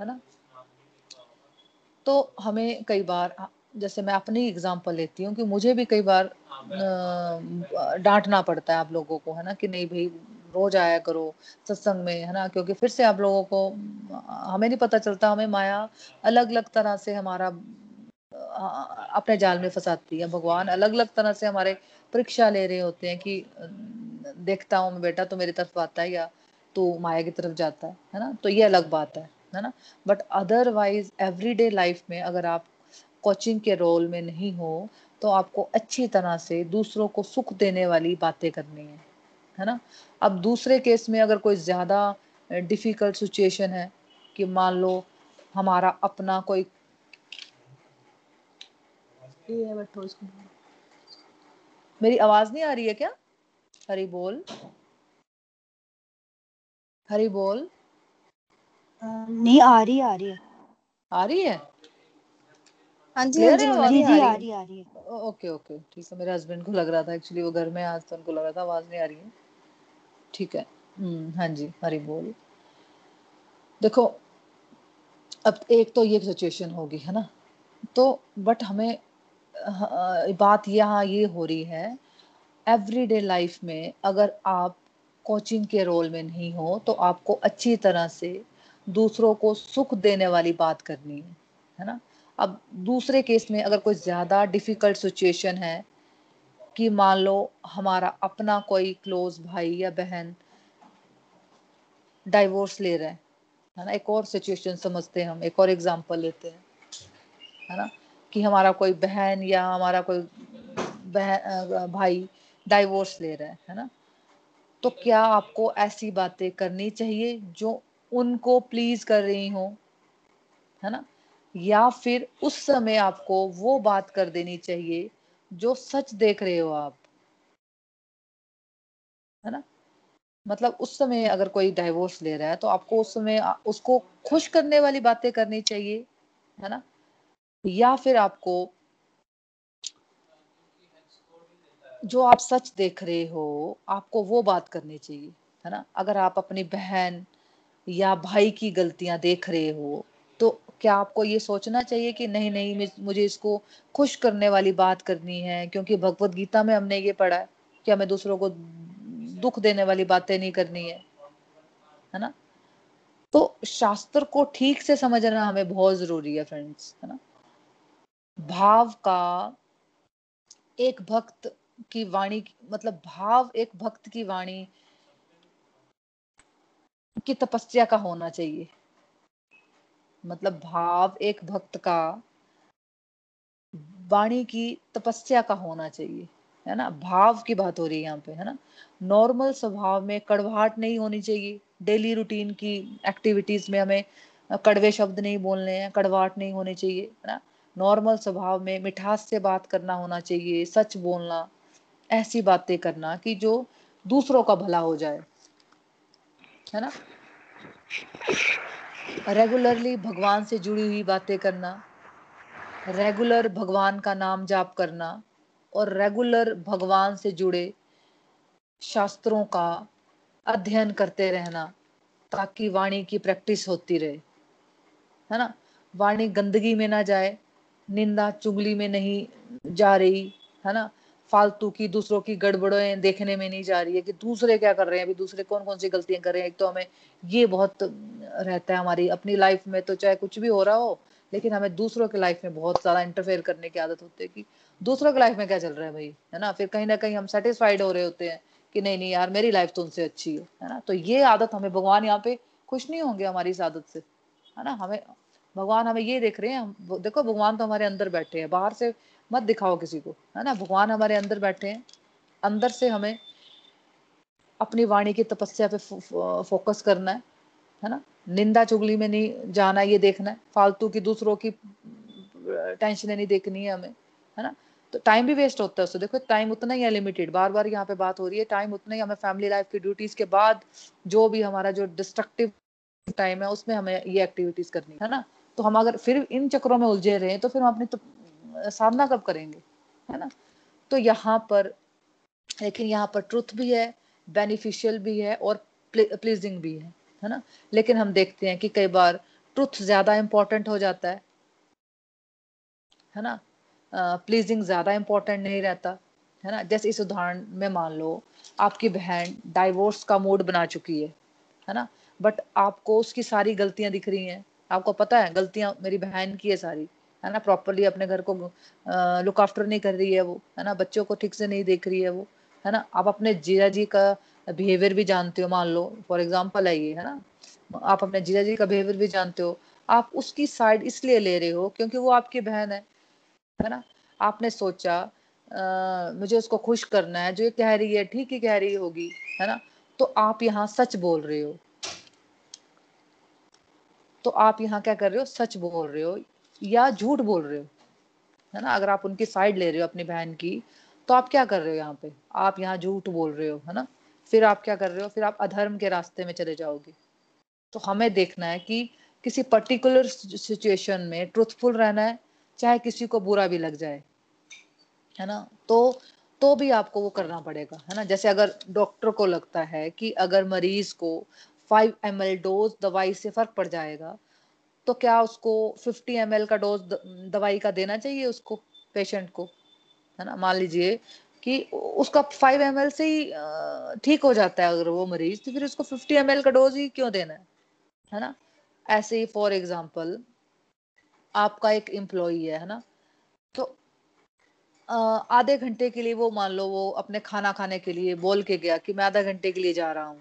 है ना? तो हमें कई बार, जैसे मैं अपनी एग्जांपल लेती हूँ कि मुझे भी कई बार डांटना पड़ता है आप लोगों को, है ना? कि नहीं भाई, रोज आया करो सत्संग में, है ना? क्योंकि फिर से आप लोगों को, हमें नहीं पता चलता, हमें माया अलग अलग तरह से हमारा अपने जाल में फंसाती है, भगवान अलग अलग तरह से हमारे परीक्षा ले रहे होते हैं कि, देखता हूँ बेटा तो मेरी तरफ़ आता है या तू माया की तरफ़ जाता है है ना? तो ये अलग बात है है ना? बट अदरवाइज़ एवरीडे लाइफ में अगर आप कोचिंग के रोल में नहीं हो तो आपको अच्छी तरह से दूसरों को सुख देने वाली बातें करनी है है ना? अब दूसरे केस में अगर कोई ज़्यादा डिफ़िकल्ट सिचुएशन है कि मान लो हमारा अपना कोई मेरी आवाज़ नहीं आ रही है क्या? हरी बोल। हरी बोल। नहीं आ रही आ रही है। आ रही है? हाँ जी हाँ जी जी। जी आ रही आ रही है। Okay okay. ठीक है मेरे हस्बैंड को लग रहा था एक्चुअली वो घर में आज तो उनको लग रहा था आवाज़ नहीं आ रही है। ठीक है। हम्म हाँ जी हरी बोल। देखो अब एक तो ये सिचुएशन होगी है ना? तो बट हमें बात यहाँ ये हो रही है एवरीडे लाइफ में अगर आप कोचिंग के रोल में नहीं हो तो आपको अच्छी तरह से दूसरों को सुख देने वाली बात करनी है है ना? अब दूसरे केस में अगर कोई ज़्यादा डिफ़िकल्ट सिचुएशन है, कि मान लो हमारा अपना कोई क्लोज भाई या बहन डाइवोर्स ले रहा है है ना? एक और सिचुएशन समझते हैं हम, एक और एग्जांपल लेते हैं, है ना? कि हमारा कोई बहन या हमारा कोई बहन भाई डाइवोर्स ले रहा है है ना? तो क्या आपको ऐसी बातें करनी चाहिए जो उनको प्लीज़ कर रही हो, है ना? या फिर उस समय आपको वो बात कर देनी चाहिए जो सच देख रहे हो आप, है ना? मतलब उस समय अगर कोई डाइवोर्स ले रहा है तो आपको उस समय, उसको खुश करने वाली बातें करनी चाहिए, है ना? या फिर आपको जो आप सच देख रहे हो, आपको वो बात करनी चाहिए, है ना? अगर आप अपनी बहन या भाई की गलतियाँ देख रहे हो तो क्या आपको ये सोचना चाहिए कि नहीं नहीं मुझे इसको खुश करने वाली बात करनी है, क्योंकि भगवत गीता में हमने ये पढ़ा है कि हमें दूसरों को दुख देने वाली बातें नहीं करनी है है ना? तो शास्त्र को ठीक से समझना हमें बहुत ज़रूरी है फ्रेंड्स है ना? भाव का एक भक्त की वाणी मतलब भाव एक भक्त की वाणी की तपस्या का होना चाहिए। मतलब भाव एक भक्त का वाणी की तपस्या का होना चाहिए, है ना? भाव की बात हो रही है यहाँ पे, है ना? नॉर्मल स्वभाव में कड़वाहट नहीं होनी चाहिए। डेली रूटीन की एक्टिविटीज़ में हमें कड़वे शब्द नहीं बोलने हैं, कड़वाहट नहीं होनी चाहिए, है ना? नॉर्मल स्वभाव में मिठास से बात करना होना चाहिए, सच बोलना, ऐसी बातें करना कि जो दूसरों का भला हो जाए। है ना? रेगुलरली भगवान से जुड़ी हुई बातें करना रेगुलर भगवान का नाम जाप करना और रेगुलर भगवान से जुड़े शास्त्रों का अध्ययन करते रहना ताकि वाणी की प्रैक्टिस होती रहे। है ना? वाणी गंदगी में ना जाए निंदा चुगली में नहीं जा रही, है ना? फालतू की दूसरों की गड़बड़ें देखने में नहीं जा रही है कि दूसरे क्या कर रहे हैं, अभी दूसरे कौन कौन सी गलतियाँ कर रहे हैं? एक तो हमें ये बहुत रहता है हमारी अपनी लाइफ में तो चाहे कुछ भी हो रहा हो, लेकिन हमें दूसरों की लाइफ में बहुत ज़्यादा इंटरफेयर करने की आदत होती है कि दूसरों की लाइफ में क्या चल रहा है भाई, है ना? फिर कहीं ना कहीं हम सेटिस्फाइड हो रहे होते हैं कि नहीं नहीं यार, मेरी लाइफ तो उनसे अच्छी है है ना? तो ये आदत हमें भगवान यहाँ पे खुश नहीं होंगे हमारी इस आदत से, है ना? हमें भगवान हमें ये देख रहे हैं देखो भगवान तो हमारे अंदर बैठे हैं, बाहर से मत दिखाओ किसी को, है ना? भगवान हमारे अंदर बैठे हैं, अंदर से हमें अपनी वाणी की तपस्या पे फोकस करना है है ना? निंदा चुगली में नहीं जाना ये देखना है, फालतू की दूसरों की टेंशन नहीं देखनी है हमें, है ना? तो टाइम भी वेस्ट होता है उससे, देखो टाइम उतना ही लिमिटेड बार बार यहाँ पे बात हो रही है, टाइम उतना ही हमें फैमिली लाइफ की ड्यूटीज़ के बाद जो भी हमारा जो डिस्ट्रक्टिव टाइम है, उसमें हमें ये एक्टिविटीज़ करनी है ना? तो हम अगर फिर इन चक्रों में उलझे रहे तो फिर हम अपनी तो सामना कब करेंगे? है ना? तो यहाँ पर, लेकिन यहाँ पर ट्रुथ भी है बेनिफिशियल भी है और प्लीजिंग भी है है ना? लेकिन हम देखते हैं कि कई बार ट्रुथ ज़्यादा इंपॉर्टेंट हो जाता है है ना? प्लीजिंग ज़्यादा इंपॉर्टेंट नहीं रहता, है ना? जैसे इस उदाहरण में मान लो, आपकी बहन डाइवोर्स का मूड बना चुकी है है ना? बट आपको उसकी सारी गलतियाँ दिख रही हैं आपको पता है गलतियाँ मेरी बहन की है सारी है ना? प्रॉपरली अपने घर को लुक आफ्टर नहीं कर रही है वो है ना? बच्चों को ठीक से नहीं देख रही है वो है ना? आप अपने जीजा जी का बिहेवियर भी जानते हो मान लो फॉर एग्ज़ाम्पल है ये है ना? आप अपने जीजा जी का बिहेवियर भी जानते हो आप उसकी साइड इसलिए ले रहे हो क्योंकि वो आपकी बहन है है ना? आपने सोचा आ, मुझे उसको खुश करना है जो ये कह रही है ठीक ही कह रही होगी है ना? तो आप यहाँ सच बोल रहे हो। तो आप यहाँ क्या कर रहे हो? सच बोल रहे हो या झूठ बोल रहे हो? है ना? अगर आप उनकी साइड ले रहे हो अपनी बहन की तो आप क्या कर रहे हो यहाँ पे? आप यहाँ झूठ बोल रहे हो, है ना? फिर आप क्या कर रहे हो? फिर आप अधर्म के रास्ते में चले जाओगे। तो हमें देखना है कि किसी पर्टिकुलर सिचुएशन में ट्रुथफुल रहना है, चाहे किसी को बुरा भी लग जाए, है ना? तो तो भी आपको वो करना पड़ेगा, है ना? जैसे अगर डॉक्टर को लगता है कि अगर मरीज़ को फाइव एम एल डोज दवाई से फ़र्क पड़ जाएगा तो क्या उसको फिफ्टी एम एल का डोज दवाई का देना चाहिए उसको पेशेंट को? है ना? मान लीजिए कि उसका फाइव एम से ही ठीक हो जाता है अगर वो मरीज़ तो फिर उसको फिफ्टी एम का डोज ही क्यों देना है? है ना? ऐसे ही फॉर एग्ज़ाम्पल आपका एक एम्प्लॉई है ना? तो आधे घंटे के लिए वो मान लो वो अपने खाना खाने के लिए बोल के गया कि मैं आधा घंटे के लिए जा रहा हूँ,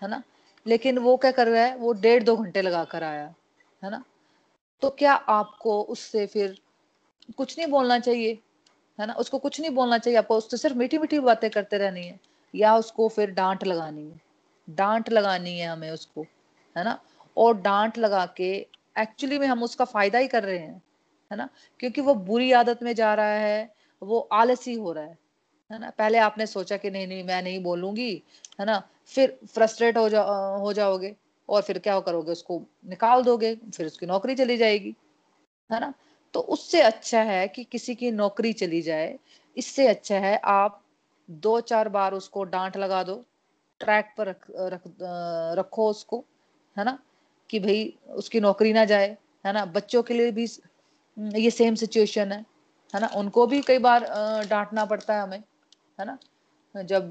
है ना? लेकिन वो क्या कर रहा है? वो डेढ़ दो घंटे लगा कर आया, है ना? तो क्या आपको उससे फिर कुछ नहीं बोलना चाहिए, है ना? उसको कुछ नहीं बोलना चाहिए, आपको उससे सिर्फ़ मीठी मीठी बातें करते रहनी है, या उसको फिर डांट लगानी है। डांट लगानी है हमें उसको, है ना? और डांट लगा के एक्चुअली में हम उसका फ़ायदा ही कर रहे हैं, है ना? क्योंकि वो बुरी आदत में जा रहा है, वो आलसी हो रहा है है ना? पहले आपने सोचा कि नहीं नहीं, मैं नहीं बोलूँगी, है ना? फिर फ्रस्ट्रेट हो जा हो जाओगे और फिर क्या करोगे? उसको निकाल दोगे फिर उसकी नौकरी चली जाएगी है ना? तो उससे अच्छा है कि किसी की नौकरी चली जाए। इससे अच्छा है आप दो चार बार उसको डांट लगा दो ट्रैक पर रख, रख रखो उसको है ना? कि भाई उसकी नौकरी ना जाए है ना? बच्चों के लिए भी ये सेम सिचुएशन है है ना? उनको भी कई बार डांटना पड़ता है हमें है ना? जब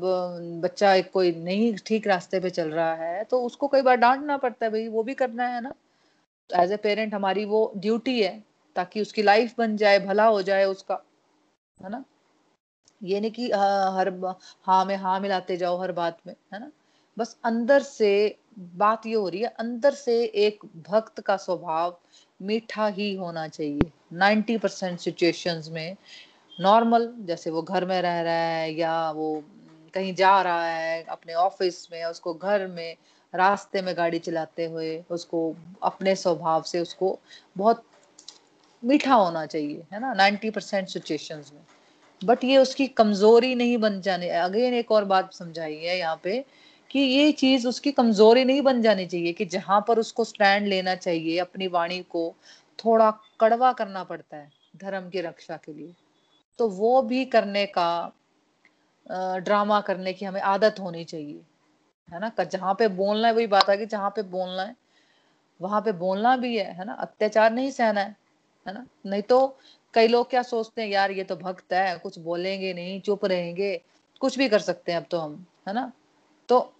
बच्चा एक कोई नहीं ठीक रास्ते पे चल रहा है तो उसको कई बार डांटना पड़ता है, भाई, वो भी करना है ना? एज ए पेरेंट हमारी वो ड्यूटी है, ताकि उसकी लाइफ बन जाए, भला हो जाए उसका, है ना? ये नहीं कि हर हाँ में हाँ मिलाते जाओ हर बात में, है ना? बस अंदर से बात ये हो रही है, अंदर से एक भक्त का स्वभाव मीठा ही होना चाहिए। 90 परसेंट सिचुएशन में नॉर्मल जैसे वो घर में रह रहा है या वो कहीं जा रहा है अपने ऑफ़िस में, उसको घर में, रास्ते में गाड़ी चलाते हुए, उसको अपने स्वभाव से उसको बहुत मीठा होना चाहिए, है ना? नाइन्टी परसेंट सिचुएशन में। बट ये उसकी कमज़ोरी नहीं बन जाने, अगेन एक और बात समझाई है यहाँ पे कि ये चीज़ उसकी कमज़ोरी नहीं बन जानी चाहिए कि जहाँ पर उसको स्टैंड लेना चाहिए, अपनी वाणी को थोड़ा कड़वा करना पड़ता है, धर्म की रक्षा के लिए। तो वो भी करने का ड्रामा करने की हमें आदत होनी चाहिए है ना? जहाँ पे बोलना है वही बात है कि जहाँ पे बोलना है वहाँ पे बोलना भी है है ना? अत्याचार नहीं सहना है है ना? नहीं तो कई लोग क्या सोचते हैं यार ये तो भक्त है कुछ बोलेंगे नहीं चुप रहेंगे कुछ भी कर सकते हैं अब तो हम है ना? तो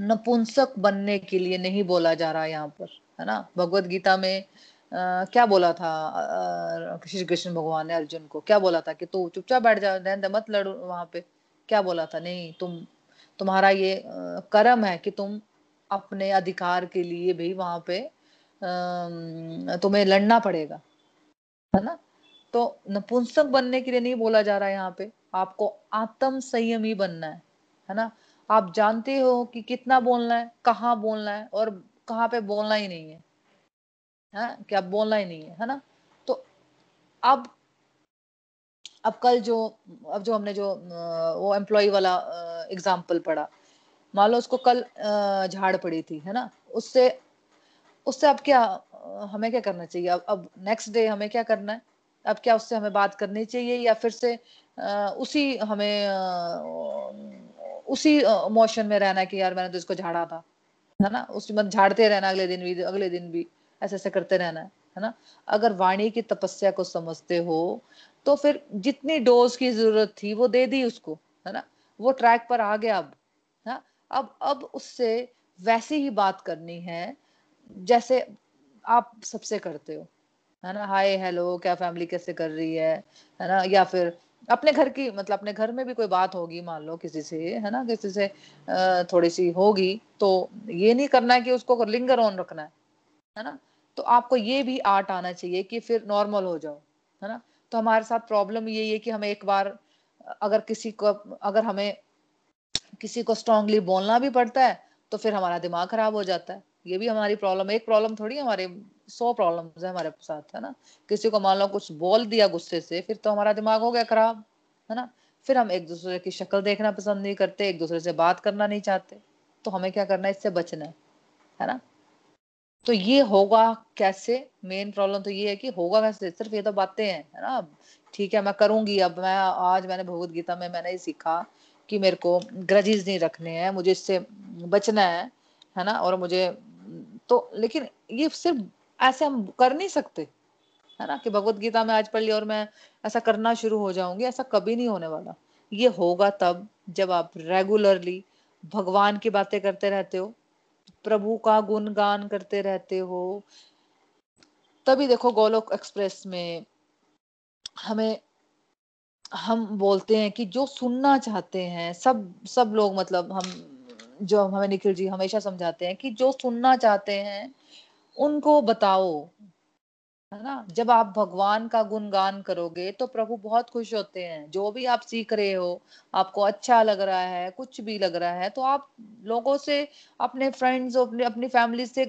नपुंसक बनने के लिए नहीं बोला जा रहा यहाँ पर है ना? भगवत गीता में आ, क्या बोला था श्री कृष्ण भगवान ने अर्जुन को? क्या बोला था कि तू चुपचाप बैठ जा, रहने मत लड़ वहाँ पे। क्या बोला था? नहीं, तुम, तुम्हारा ये कर्म है कि तुम अपने अधिकार के लिए भी वहाँ पे तुम्हें लड़ना पड़ेगा, है ना? तो नपुंसक बनने के लिए नहीं बोला जा रहा है यहाँ पे। आपको आत्म संयमी बनना है है ना? आप जानते हो कि कितना बोलना है, कहाँ बोलना है, और कहाँ पे बोलना ही नहीं है। है कि अब बोलना ही नहीं है है ना? तो अब अब कल जो, अब जो हमने जो वो एम्प्लॉय वाला एग्ज़ाम्पल पढ़ा, मान लो उसको कल झाड़ पड़ी थी, है ना? उससे उससे अब क्या हमें क्या करना चाहिए? अब अब नेक्स्ट डे हमें क्या करना है? अब क्या उससे हमें बात करनी चाहिए या फिर से उसी हमें उसी मोशन में रहना है कि यार मैंने तो इसको झाड़ा था, है ना? उस मतलब झाड़ते रहना अगले दिन भी, अगले दिन भी। ऐसे ऐसे करते रहना है है ना? अगर वाणी की तपस्या को समझते हो तो फिर जितनी डोज की ज़रूरत थी, वो दे दी उसको, है ना? वो ट्रैक पर आ गया अब हाँ? अब अब उससे वैसे ही बात करनी है, जैसे आप सबसे करते हो, है ना? हाय हेलो क्या फैमिली कैसे कर रही है है ना? या फिर अपने घर की मतलब अपने घर में भी कोई बात होगी, मान लो किसी से, है ना? किसी से थोड़ी सी होगी तो ये नहीं करना है कि उसको लिंगर ऑन रखना है है ना? तो आपको ये भी आर्ट आना चाहिए कि फिर नॉर्मल हो जाओ, है ना? तो हमारे साथ प्रॉब्लम यही है कि हमें एक बार, अगर किसी को, अगर हमें किसी को स्ट्रांगली बोलना भी पड़ता है तो फिर हमारा दिमाग खराब हो जाता है। ये भी हमारी प्रॉब्लम एक प्रॉब्लम थोड़ी हमारे सौ प्रॉब्लम है हमारे साथ, है ना? किसी को मान लो कुछ बोल दिया गुस्से से, फिर तो हमारा दिमाग हो गया खराब, है ना? फिर हम एक दूसरे की शक्ल देखना पसंद नहीं करते, एक दूसरे से बात करना नहीं चाहते। तो हमें क्या करना है? इससे बचना है है ना? तो ये होगा कैसे? मेन प्रॉब्लम तो ये है कि होगा कैसे सिर्फ़ ये तो बातें हैं, है ना? ठीक है, मैं करूँगी। अब मैं, आज मैंने भगवत गीता में मैंने ही सीखा कि मेरे को ग्रजेस नहीं रखने हैं, मुझे इससे बचना है है ना? और मुझे तो लेकिन ये सिर्फ़ ऐसे हम कर नहीं सकते, है ना? कि भगवत गीता में आज पढ़ लिया और मैं ऐसा करना शुरू हो जाऊँगी, ऐसा कभी नहीं होने वाला। ये होगा तब जब आप रेगुलरली भगवान की बातें करते रहते हो प्रभु का गुणगान करते रहते हो। तभी देखो गोलोक एक्सप्रेस में हमें, हम बोलते हैं कि जो सुनना चाहते हैं, सब सब लोग मतलब हम, जो हमें निखिल जी हमेशा समझाते हैं कि जो सुनना चाहते हैं, उनको बताओ। है ना? जब आप भगवान का गुणगान करोगे तो प्रभु बहुत खुश होते हैं। जो भी आप सीख रहे हो, आपको अच्छा लग रहा है, कुछ भी लग रहा है तो आप लोगों से, अपने फ्रेंड्स अपने, अपनी फैमिली से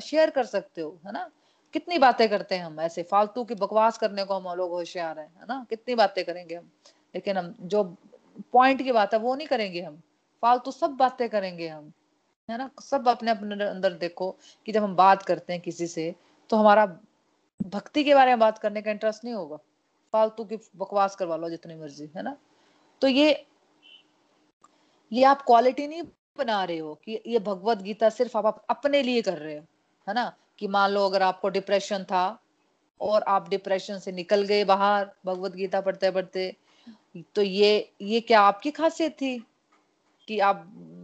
शेयर कर सकते हो, है ना? कितनी बातें करते हैं हम ऐसे? फालतू की बकवास करने को हम लोग होशियार हैं, है ना? कितनी बातें करेंगे हम? लेकिन हम, जो पॉइंट की बात है, वो नहीं करेंगे हम। फालतू सब बातें करेंगे हम, है ना? सब अपने अपने अंदर देखो कि जब हम बात करते हैं किसी से तो हमारा भक्ति के बारे में बात करने का इंटरेस्ट नहीं होगा। फालतू की बकवास करवा लो जितनी मर्ज़ी, है ना? तो ये ये आप क्वालिटी नहीं बना रहे हो कि ये भगवत गीता सिर्फ़ आप अपने लिए कर रहे हो, है ना? कि मान लो अगर आपको डिप्रेशन था और आप डिप्रेशन से निकल गए बाहर, भगवत गीता पढ़ते पढ़ते तो ये ये क्या आपकी खासियत थी कि आप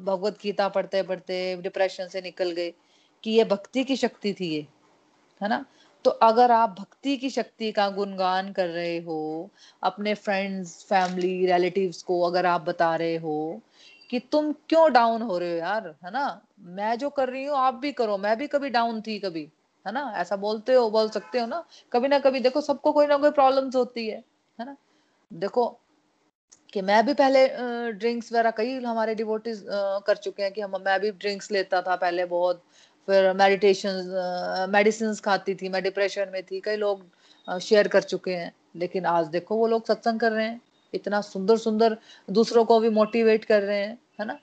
भगवत गीता पढ़ते पढ़ते डिप्रेशन से निकल गए, कि ये भक्ति की शक्ति थी ये, है ना? तो अगर आप भक्ति की शक्ति का गुणगान कर रहे हो, अपने फ्रेंड्स फैमिली रिलेटिव्स को अगर आप बता रहे हो कि तुम क्यों डाउन हो रहे हो यार, है ना? मैं जो कर रही हूँ, आप भी करो। मैं भी कभी डाउन थी कभी, है ना? ऐसा बोलते हो, बोल सकते हो ना? कभी ना कभी देखो सबको कोई ना कोई प्रॉब्लम्स होती है है ना? देखो कि मैं भी पहले ड्रिंक्स वगैरह कई हमारे डिवोटीज कर चुके हैं कि हम, मैं भी ड्रिंक्स लेता था पहले बहुत। फिर मेडिटेशन मेडिसिन खाती थी, मैं डिप्रेशन में थी, कई लोग शेयर कर चुके हैं, लेकिन आज देखो वो लोग सत्संग कर रहे हैं, इतना सुंदर सुंदर दूसरों को भी मोटिवेट कर रहे हैं, है ना?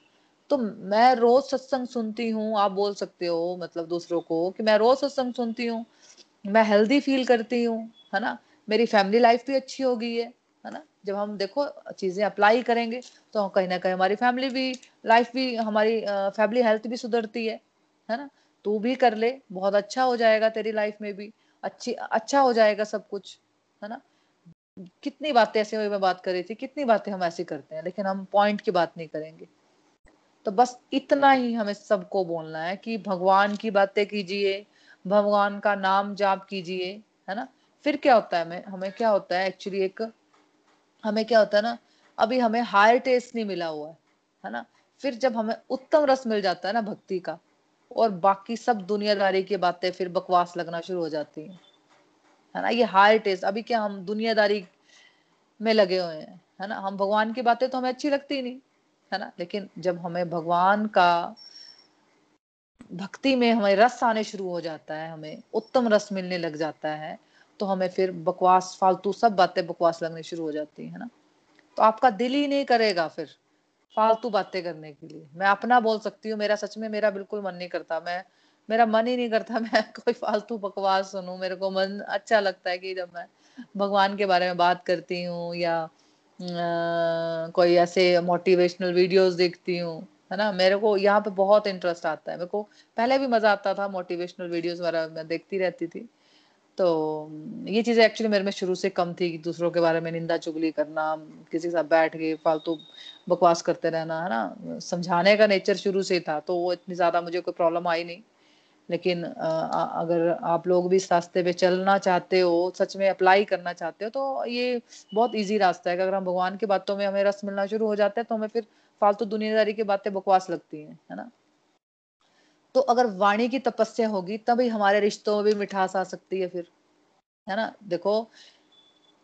तो मैं रोज सत्संग सुनती हूँ, आप बोल सकते हो मतलब दूसरों को कि मैं रोज सत्संग सुनती हूँ, मैं हेल्दी फील करती हूँ, है ना? मेरी फैमिली लाइफ भी अच्छी हो गई है है ना? जब हम देखो, चीज़ें अप्लाई करेंगे तो कहीं ना कहीं हमारी फैमिली भी लाइफ भी, हमारी फैमिली हेल्थ भी सुधरती है है ना? तू भी कर ले, बहुत अच्छा हो जाएगा तेरी लाइफ में भी। अच्छी अच्छा हो जाएगा सब कुछ, है ना? कितनी बातें ऐसे मैं बात कर रही थी, कितनी बातें हम ऐसी करते हैं, लेकिन हम पॉइंट की बात नहीं करेंगे। तो बस इतना ही हमें सबको बोलना है कि भगवान की बातें कीजिए, भगवान का नाम जाप कीजिए, है ना? फिर क्या होता है हमें हमें क्या होता है एक्चुअली एक, हमें क्या होता है ना, अभी हमें हायर टेस्ट नहीं मिला हुआ है है ना? फिर जब हमें उत्तम रस मिल जाता है ना भक्ति का और बाकी सब दुनियादारी की बातें फिर बकवास लगना शुरू हो जाती हैं। है ना? ये हायर टेस्ट अभी क्या हम दुनियादारी में लगे हुए हैं, है ना? हम भगवान की बातें तो हमें अच्छी लगती नहीं, है ना? लेकिन जब हमें भगवान का भक्ति में हमें रस आने शुरू हो जाता है, हमें उत्तम रस मिलने लग जाता है तो हमें फिर बकवास, फालतू सब बातें बकवास लगने शुरू हो जाती है ना? तो आपका दिल ही नहीं करेगा फिर। फालतू बातें करने के लिए। मैं अपना बोल सकती हूँ मेरा सच में मेरा बिल्कुल मन नहीं करता। मैं मेरा मन ही नहीं करता [laughs] मैं कोई फालतू बकवास सुनूं। मेरे को मन अच्छा लगता है कि जब मैं भगवान के बारे में बात करती हूँ या आ, कोई ऐसे मोटिवेशनल वीडियोस देखती हूँ है ना? मेरे को यहाँ पे बहुत इंटरेस्ट आता है। मेरे को पहले भी मज़ा आता था मोटिवेशनल वीडियोस वगैरह मैं देखती रहती थी। तो ये चीज़ें एक्चुअली मेरे में शुरू से कम थी दूसरों के बारे में निंदा चुगली करना, किसी के साथ बैठ के फालतू तो बकवास करते रहना, है ना? समझाने का नेचर शुरू से था तो वो इतनी ज़्यादा मुझे कोई प्रॉब्लम आई नहीं। लेकिन अगर आप लोग भी इस रास्ते पे चलना चाहते हो, सच में अप्लाई करना चाहते हो तो ये बहुत इजी रास्ता है अगर हम भगवान की बातों में हमें रस मिलना शुरू हो जाता है तो हमें फिर फालतू तो दुनियादारी की बातें बकवास लगती हैं, है ना? तो अगर वाणी की तपस्या होगी, तभी हमारे रिश्तों में भी मिठास आ सकती है फिर। है ना? देखो,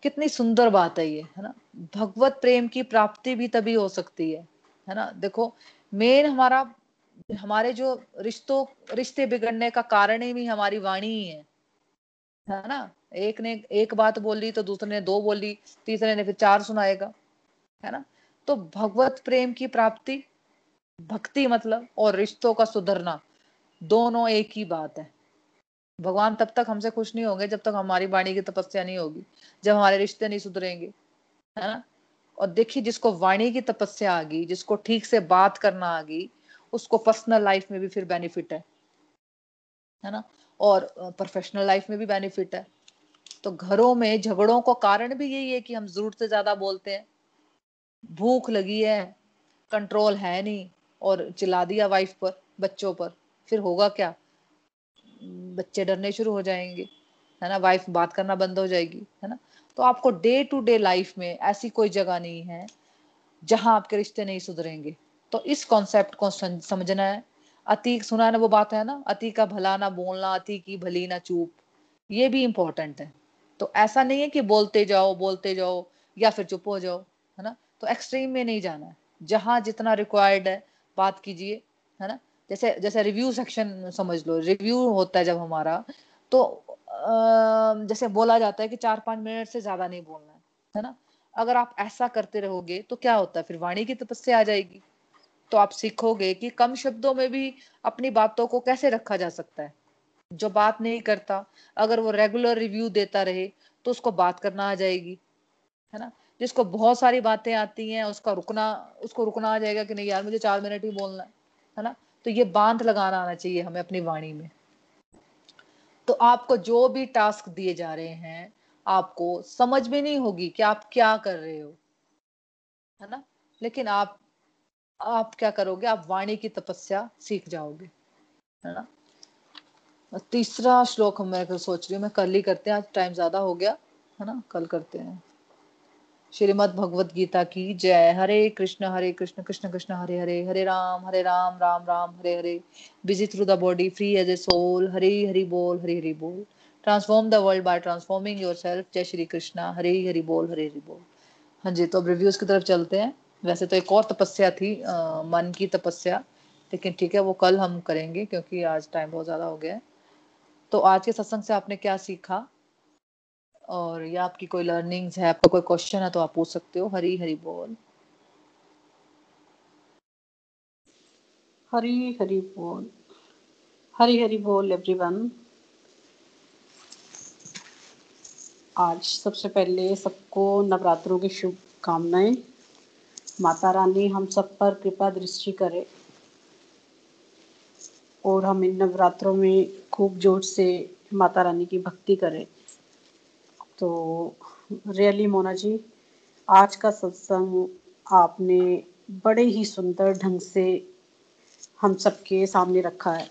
कितनी सुंदर बात है ये, है ना? भगवत प्रेम की प्राप्ति भी तभी हो सकती है है ना? देखो मेन हमारा, हमारे जो रिश्तों, रिश्ते बिगड़ने का कारण ही हमारी वाणी ही है। है ना? एक ने एक बात बोली तो दूसरे ने दो बोली, तीसरे ने फिर चार सुनाएगा, है ना? तो भगवत प्रेम की प्राप्ति, भक्ति मतलब और रिश्तों का सुधरना। दोनों एक ही बात है। भगवान तब तक हमसे खुश नहीं होंगे जब तक हमारी वाणी की तपस्या नहीं होगी, जब हमारे रिश्ते नहीं सुधरेंगे, है ना? और देखिए जिसको वाणी की तपस्या आ गई, जिसको ठीक से बात करना आ गई, उसको पर्सनल लाइफ में भी फिर बेनिफिट है। है ना? और प्रोफेशनल लाइफ में भी बेनिफिट है। तो घरों में झगड़ों का कारण भी यही है कि हम ज़रूरत से ज़्यादा बोलते हैं। भूख लगी है कंट्रोल है नहीं, और चिल्ला दिया वाइफ पर, बच्चों पर। फिर होगा क्या? बच्चे डरने शुरू हो जाएँगे, है ना? वाइफ बात करना बंद हो जाएगी, है ना? तो आपको डे टू डे लाइफ में ऐसी कोई जगह नहीं है जहाँ आपके रिश्ते नहीं सुधरेंगे। तो इस कॉन्सेप्ट को समझना है। अति सुना ना वो बात है ना? अति का भला ना बोलना अति की भली ना चूप, ये भी इंपॉर्टेंट है। तो ऐसा नहीं है कि बोलते जाओ बोलते जाओ, या फिर चुप हो जाओ, है ना? तो एक्सट्रीम में नहीं जाना है। जहाँ जितना रिक्वायर्ड है, बात कीजिए, है ना? जैसे जैसे रिव्यू सेक्शन समझ लो रिव्यू होता है जब हमारा तो जैसे बोला जाता है कि चार पाँच मिनट से ज़्यादा नहीं बोलना है है ना? अगर आप ऐसा करते रहोगे तो क्या होता है? फिर वाणी की तपस्या आ जाएगी। तो आप सीखोगे कि कम शब्दों में भी अपनी बातों को कैसे रखा जा सकता है? जो बात नहीं करता, अगर वो रेगुलर रिव्यू देता रहे तो उसको बात करना आ जाएगी, है ना? जिसको बहुत सारी बातें आती हैं, उसका रुकना, उसको रुकना आ जाएगा कि नहीं यार, मुझे चार मिनट ही बोलना है ना? तो ये बाँध लगाना आना चाहिए हमें अपनी वाणी में। तो आपको जो भी टास्क दिए जा रहे हैं, आपको समझ में नहीं होगी कि आप क्या कर रहे हो, है ना? लेकिन आप आप क्या करोगे? आप वाणी की तपस्या सीख जाओगे, है ना? तीसरा श्लोक हम मैं सोच रही हूँ, मैं कल ही करते हैं, आज टाइम ज़्यादा हो गया, है ना? कल करते हैं। श्रीमद भगवत गीता की जय। Hare Krishna Hare Krishna Krishna Krishna Hare Hare Hare Ram Hare Ram Ram Ram Hare Hare. Busy through the body free as a soul Hare Hari बोल हरे हरी बोल। Transform the world by transforming yourself जय श्री कृष्णा। हरे हरि बोल हरे हरि बोल। हाँ जी तो अब reviews की तरफ़ चलते हैं। वैसे तो एक और तपस्या थी आ, मन की तपस्या। लेकिन ठीक है वो कल हम करेंगे क्योंकि आज टाइम बहुत ज़्यादा हो गया है। तो आज के सत्संग से आपने क्या सीखा? और या आपकी कोई लर्निंग्स है, आपका कोई क्वेश्चन है तो आप पूछ सकते हो, हरी हरी बोल। हरी हरी बोल। हरी हरी बोल एवरीवन आज सबसे पहले सबको नवरात्रों की शुभकामनाएँ। माता रानी, हम सब पर कृपा दृष्टि करे। और हम इन नवरात्रों में खूब ज़ोर से माता रानी की भक्ति करें। तो रियली मोना जी, आज का सत्संग आपने बड़े ही सुंदर ढंग से हम सबके सामने रखा है।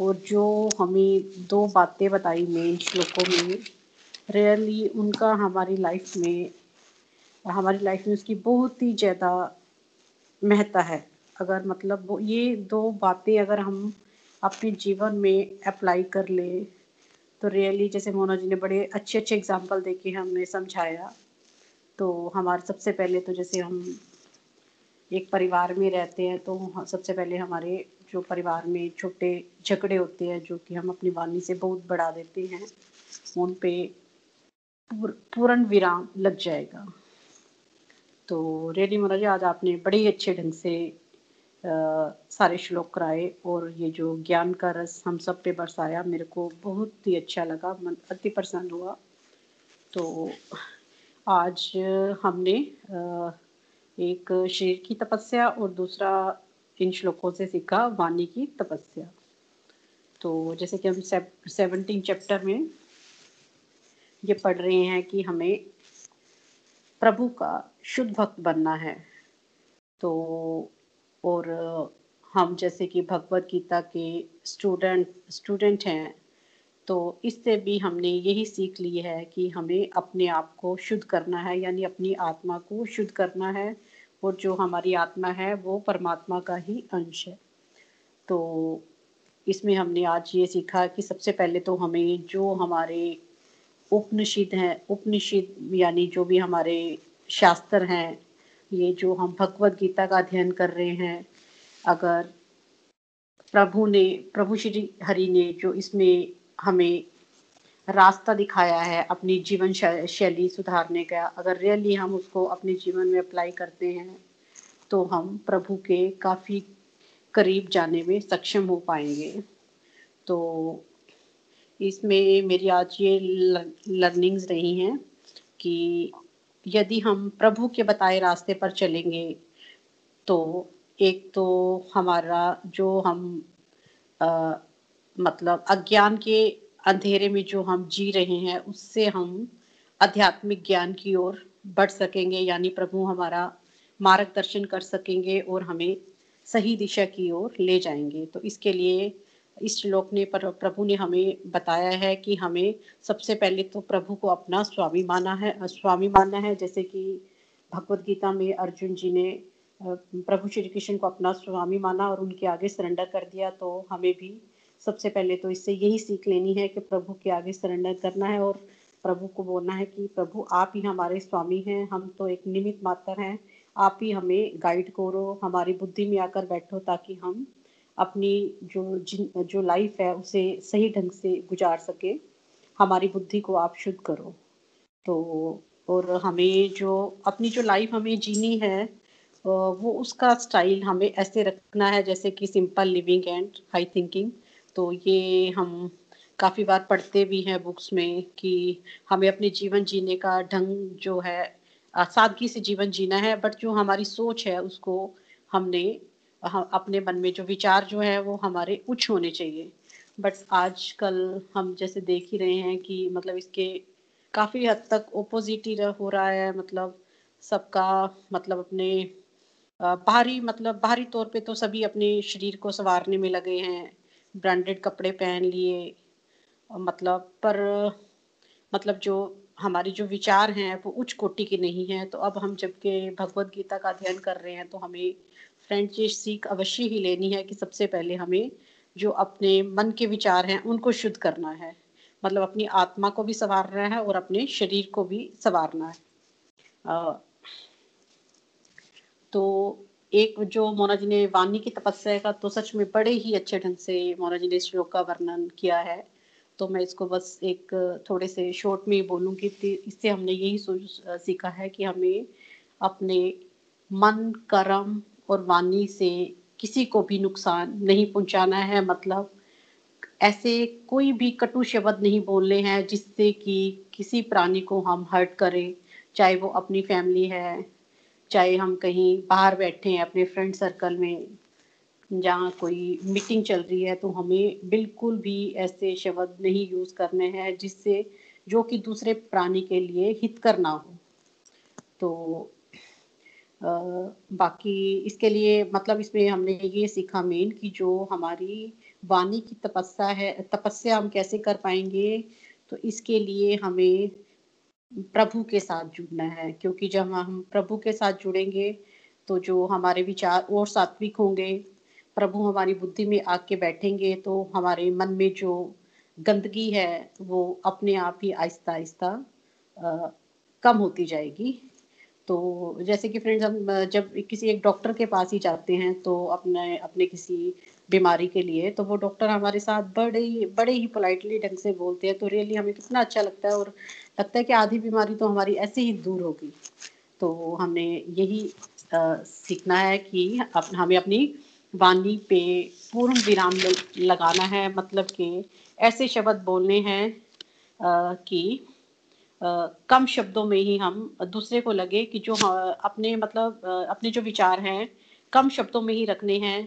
और जो हमें दो बातें बताई मेन श्लोकों में रियली उनका हमारी लाइफ में, हमारी लाइफ में उसकी बहुत ही ज़्यादा महत्व है। अगर मतलब ये दो बातें अगर हम अपने जीवन में अप्लाई कर ले तो रियली जैसे मोना जी ने बड़े अच्छे अच्छे एग्ज़ाम्पल दे के समझाया। तो हमारे सबसे पहले तो जैसे हम एक परिवार में रहते हैं तो सबसे पहले हमारे जो परिवार में छोटे झगड़े होते हैं, जो कि हम अपनी वाणी से बहुत बढ़ा देते हैं, उन पे पूर्ण विराम लग जाएगा। तो रेडी महाराज आज आपने बड़े अच्छे ढंग से सारे श्लोक कराए और ये जो ज्ञान का रस हम सब पे बरसाया, मेरे को बहुत ही अच्छा लगा, मन अति प्रसन्न हुआ। तो आज हमने एक शरीर की तपस्या और दूसरा इन श्लोकों से सीखा वाणी की तपस्या। तो जैसे कि हम सेवनटीन चैप्टर में ये पढ़ रहे हैं कि हमें प्रभु का शुद्ध भक्त बनना है। तो और हम जैसे कि भगवत गीता के स्टूडेंट स्टूडेंट हैं तो इससे भी हमने यही सीख ली है कि हमें अपने आप को शुद्ध करना है, यानी अपनी आत्मा को शुद्ध करना है और जो हमारी आत्मा है वो परमात्मा का ही अंश है। तो इसमें हमने आज ये सीखा कि सबसे पहले तो हमें जो हमारे उपनिषद हैं, उपनिषद यानी जो भी हमारे शास्त्र हैं ये जो हम भगवत गीता का अध्ययन कर रहे हैं, अगर प्रभु ने, प्रभु श्री हरि ने जो इसमें हमें रास्ता दिखाया है अपनी जीवन शैली सुधारने का, अगर रियली हम उसको अपने जीवन में अप्लाई करते हैं तो हम प्रभु के काफ़ी करीब जाने में सक्षम हो पाएँगे। तो इसमें मेरी आज ये लर्निंग्स रही हैं कि यदि हम प्रभु के बताए रास्ते पर चलेंगे तो एक तो हमारा जो हम आ, मतलब अज्ञान के अंधेरे में जो हम जी रहे हैं उससे हम आध्यात्मिक ज्ञान की ओर बढ़ सकेंगे यानी प्रभु हमारा मार्गदर्शन कर सकेंगे और हमें सही दिशा की ओर ले जाएँगे। तो इसके लिए इस श्लोक ने पर, प्रभु ने हमें बताया है कि हमें सबसे पहले तो प्रभु को अपना स्वामी माना है स्वामी मानना है। जैसे कि भगवत गीता में अर्जुन जी ने प्रभु श्री कृष्ण को अपना स्वामी माना और उनके आगे सरेंडर कर दिया तो हमें भी सबसे पहले तो इससे यही सीख लेनी है कि प्रभु के आगे सरेंडर करना है और प्रभु को बोलना है कि प्रभु, आप ही हमारे स्वामी हैं, हम तो एक निमित मात्र हैं, आप ही हमें गाइड करो, हमारी बुद्धि में आकर बैठो ताकि हम अपनी जो जिन, जो लाइफ है, उसे सही ढंग से गुजार सके। हमारी बुद्धि को आप शुद्ध करो। तो और हमें जो, अपनी जो लाइफ हमें जीनी है वो उसका स्टाइल हमें ऐसे रखना है, जैसे कि simple living and high thinking तो ये हम काफ़ी बार पढ़ते भी हैं बुक्स में कि हमें अपने जीवन जीने का ढंग जो है, सादगी से जीवन जीना है बट जो हमारी सोच है, उसको हमने हम अपने मन में जो विचार जो है वो हमारे उच्च होने चाहिए। बट आजकल हम जैसे देख ही रहे हैं कि मतलब इसके काफ़ी हद तक ओपोजिट ही हो रहा है। मतलब सबका मतलब अपने बाहरी मतलब बाहरी तौर पे तो सभी अपने शरीर को संवारने में लगे हैं। ब्रांडेड कपड़े पहन लिए। मतलब पर मतलब जो हमारी जो विचार हैं वो उच्च कोटि के नहीं हैं। तो अब हम जबकि भगवत गीता का अध्ययन कर रहे हैं तो हमें फ्रेंड्स ये सीख अवश्य ही लेनी है कि सबसे पहले हमें जो अपने मन के विचार हैं, उनको शुद्ध करना है। मतलब अपनी आत्मा को भी संवारना है और अपने शरीर को भी संवारना है। तो एक जो मोना जी ने वाणी की तपस्या का तो सच में बड़े ही अच्छे ढंग से मोना जी ने श्लोक का वर्णन किया है। तो मैं इसको बस एक थोड़े से शॉर्ट में बोलूँगी इससे हमने यही सीखा है कि हमें अपने मन, कर्म और वाणी से किसी को भी नुकसान नहीं पहुंचाना है मतलब ऐसे कोई भी कटु शब्द नहीं बोलने हैं जिससे कि किसी प्राणी को हम हर्ट करें, चाहे वो अपनी फैमिली है, चाहे हम कहीं बाहर बैठे हैं अपने फ्रेंड सर्कल में, जहाँ कोई मीटिंग चल रही है तो हमें बिल्कुल भी ऐसे शब्द नहीं यूज़ करने हैं जिससे जो कि दूसरे प्राणी के लिए हित करना हो। तो बाकी इसके लिए मतलब इसमें हमने ये सीखा मेन कि जो हमारी वाणी की तपस्या है, तपस्या हम कैसे कर पाएँगे तो इसके लिए हमें प्रभु के साथ जुड़ना है। क्योंकि जब हम प्रभु के साथ जुड़ेंगे तो जो हमारे विचार और सात्विक होंगे, प्रभु हमारी बुद्धि में आके बैठेंगे तो हमारे मन में जो गंदगी है, वो अपने आप ही आहिस्ता आहिस्ता कम होती जाएगी। तो जैसे कि फ्रेंड्स हम जब किसी एक डॉक्टर के पास ही जाते हैं तो अपने अपने किसी बीमारी के लिए तो वो डॉक्टर हमारे साथ बड़े ही बड़े ही पोलाइटली ढंग से बोलते हैं। तो रियली हमें कितना अच्छा लगता है और लगता है कि आधी बीमारी तो हमारी ऐसे ही दूर होगी। तो हमने यही आ, सीखना है कि अप, हमें अपनी वाणी पे पूर्ण विराम लगाना है। मतलब कि ऐसे शब्द बोलने हैं कि कम शब्दों में ही हम दूसरे को लगे कि जो अपने मतलब अपने जो विचार हैं, कम शब्दों में ही रखने हैं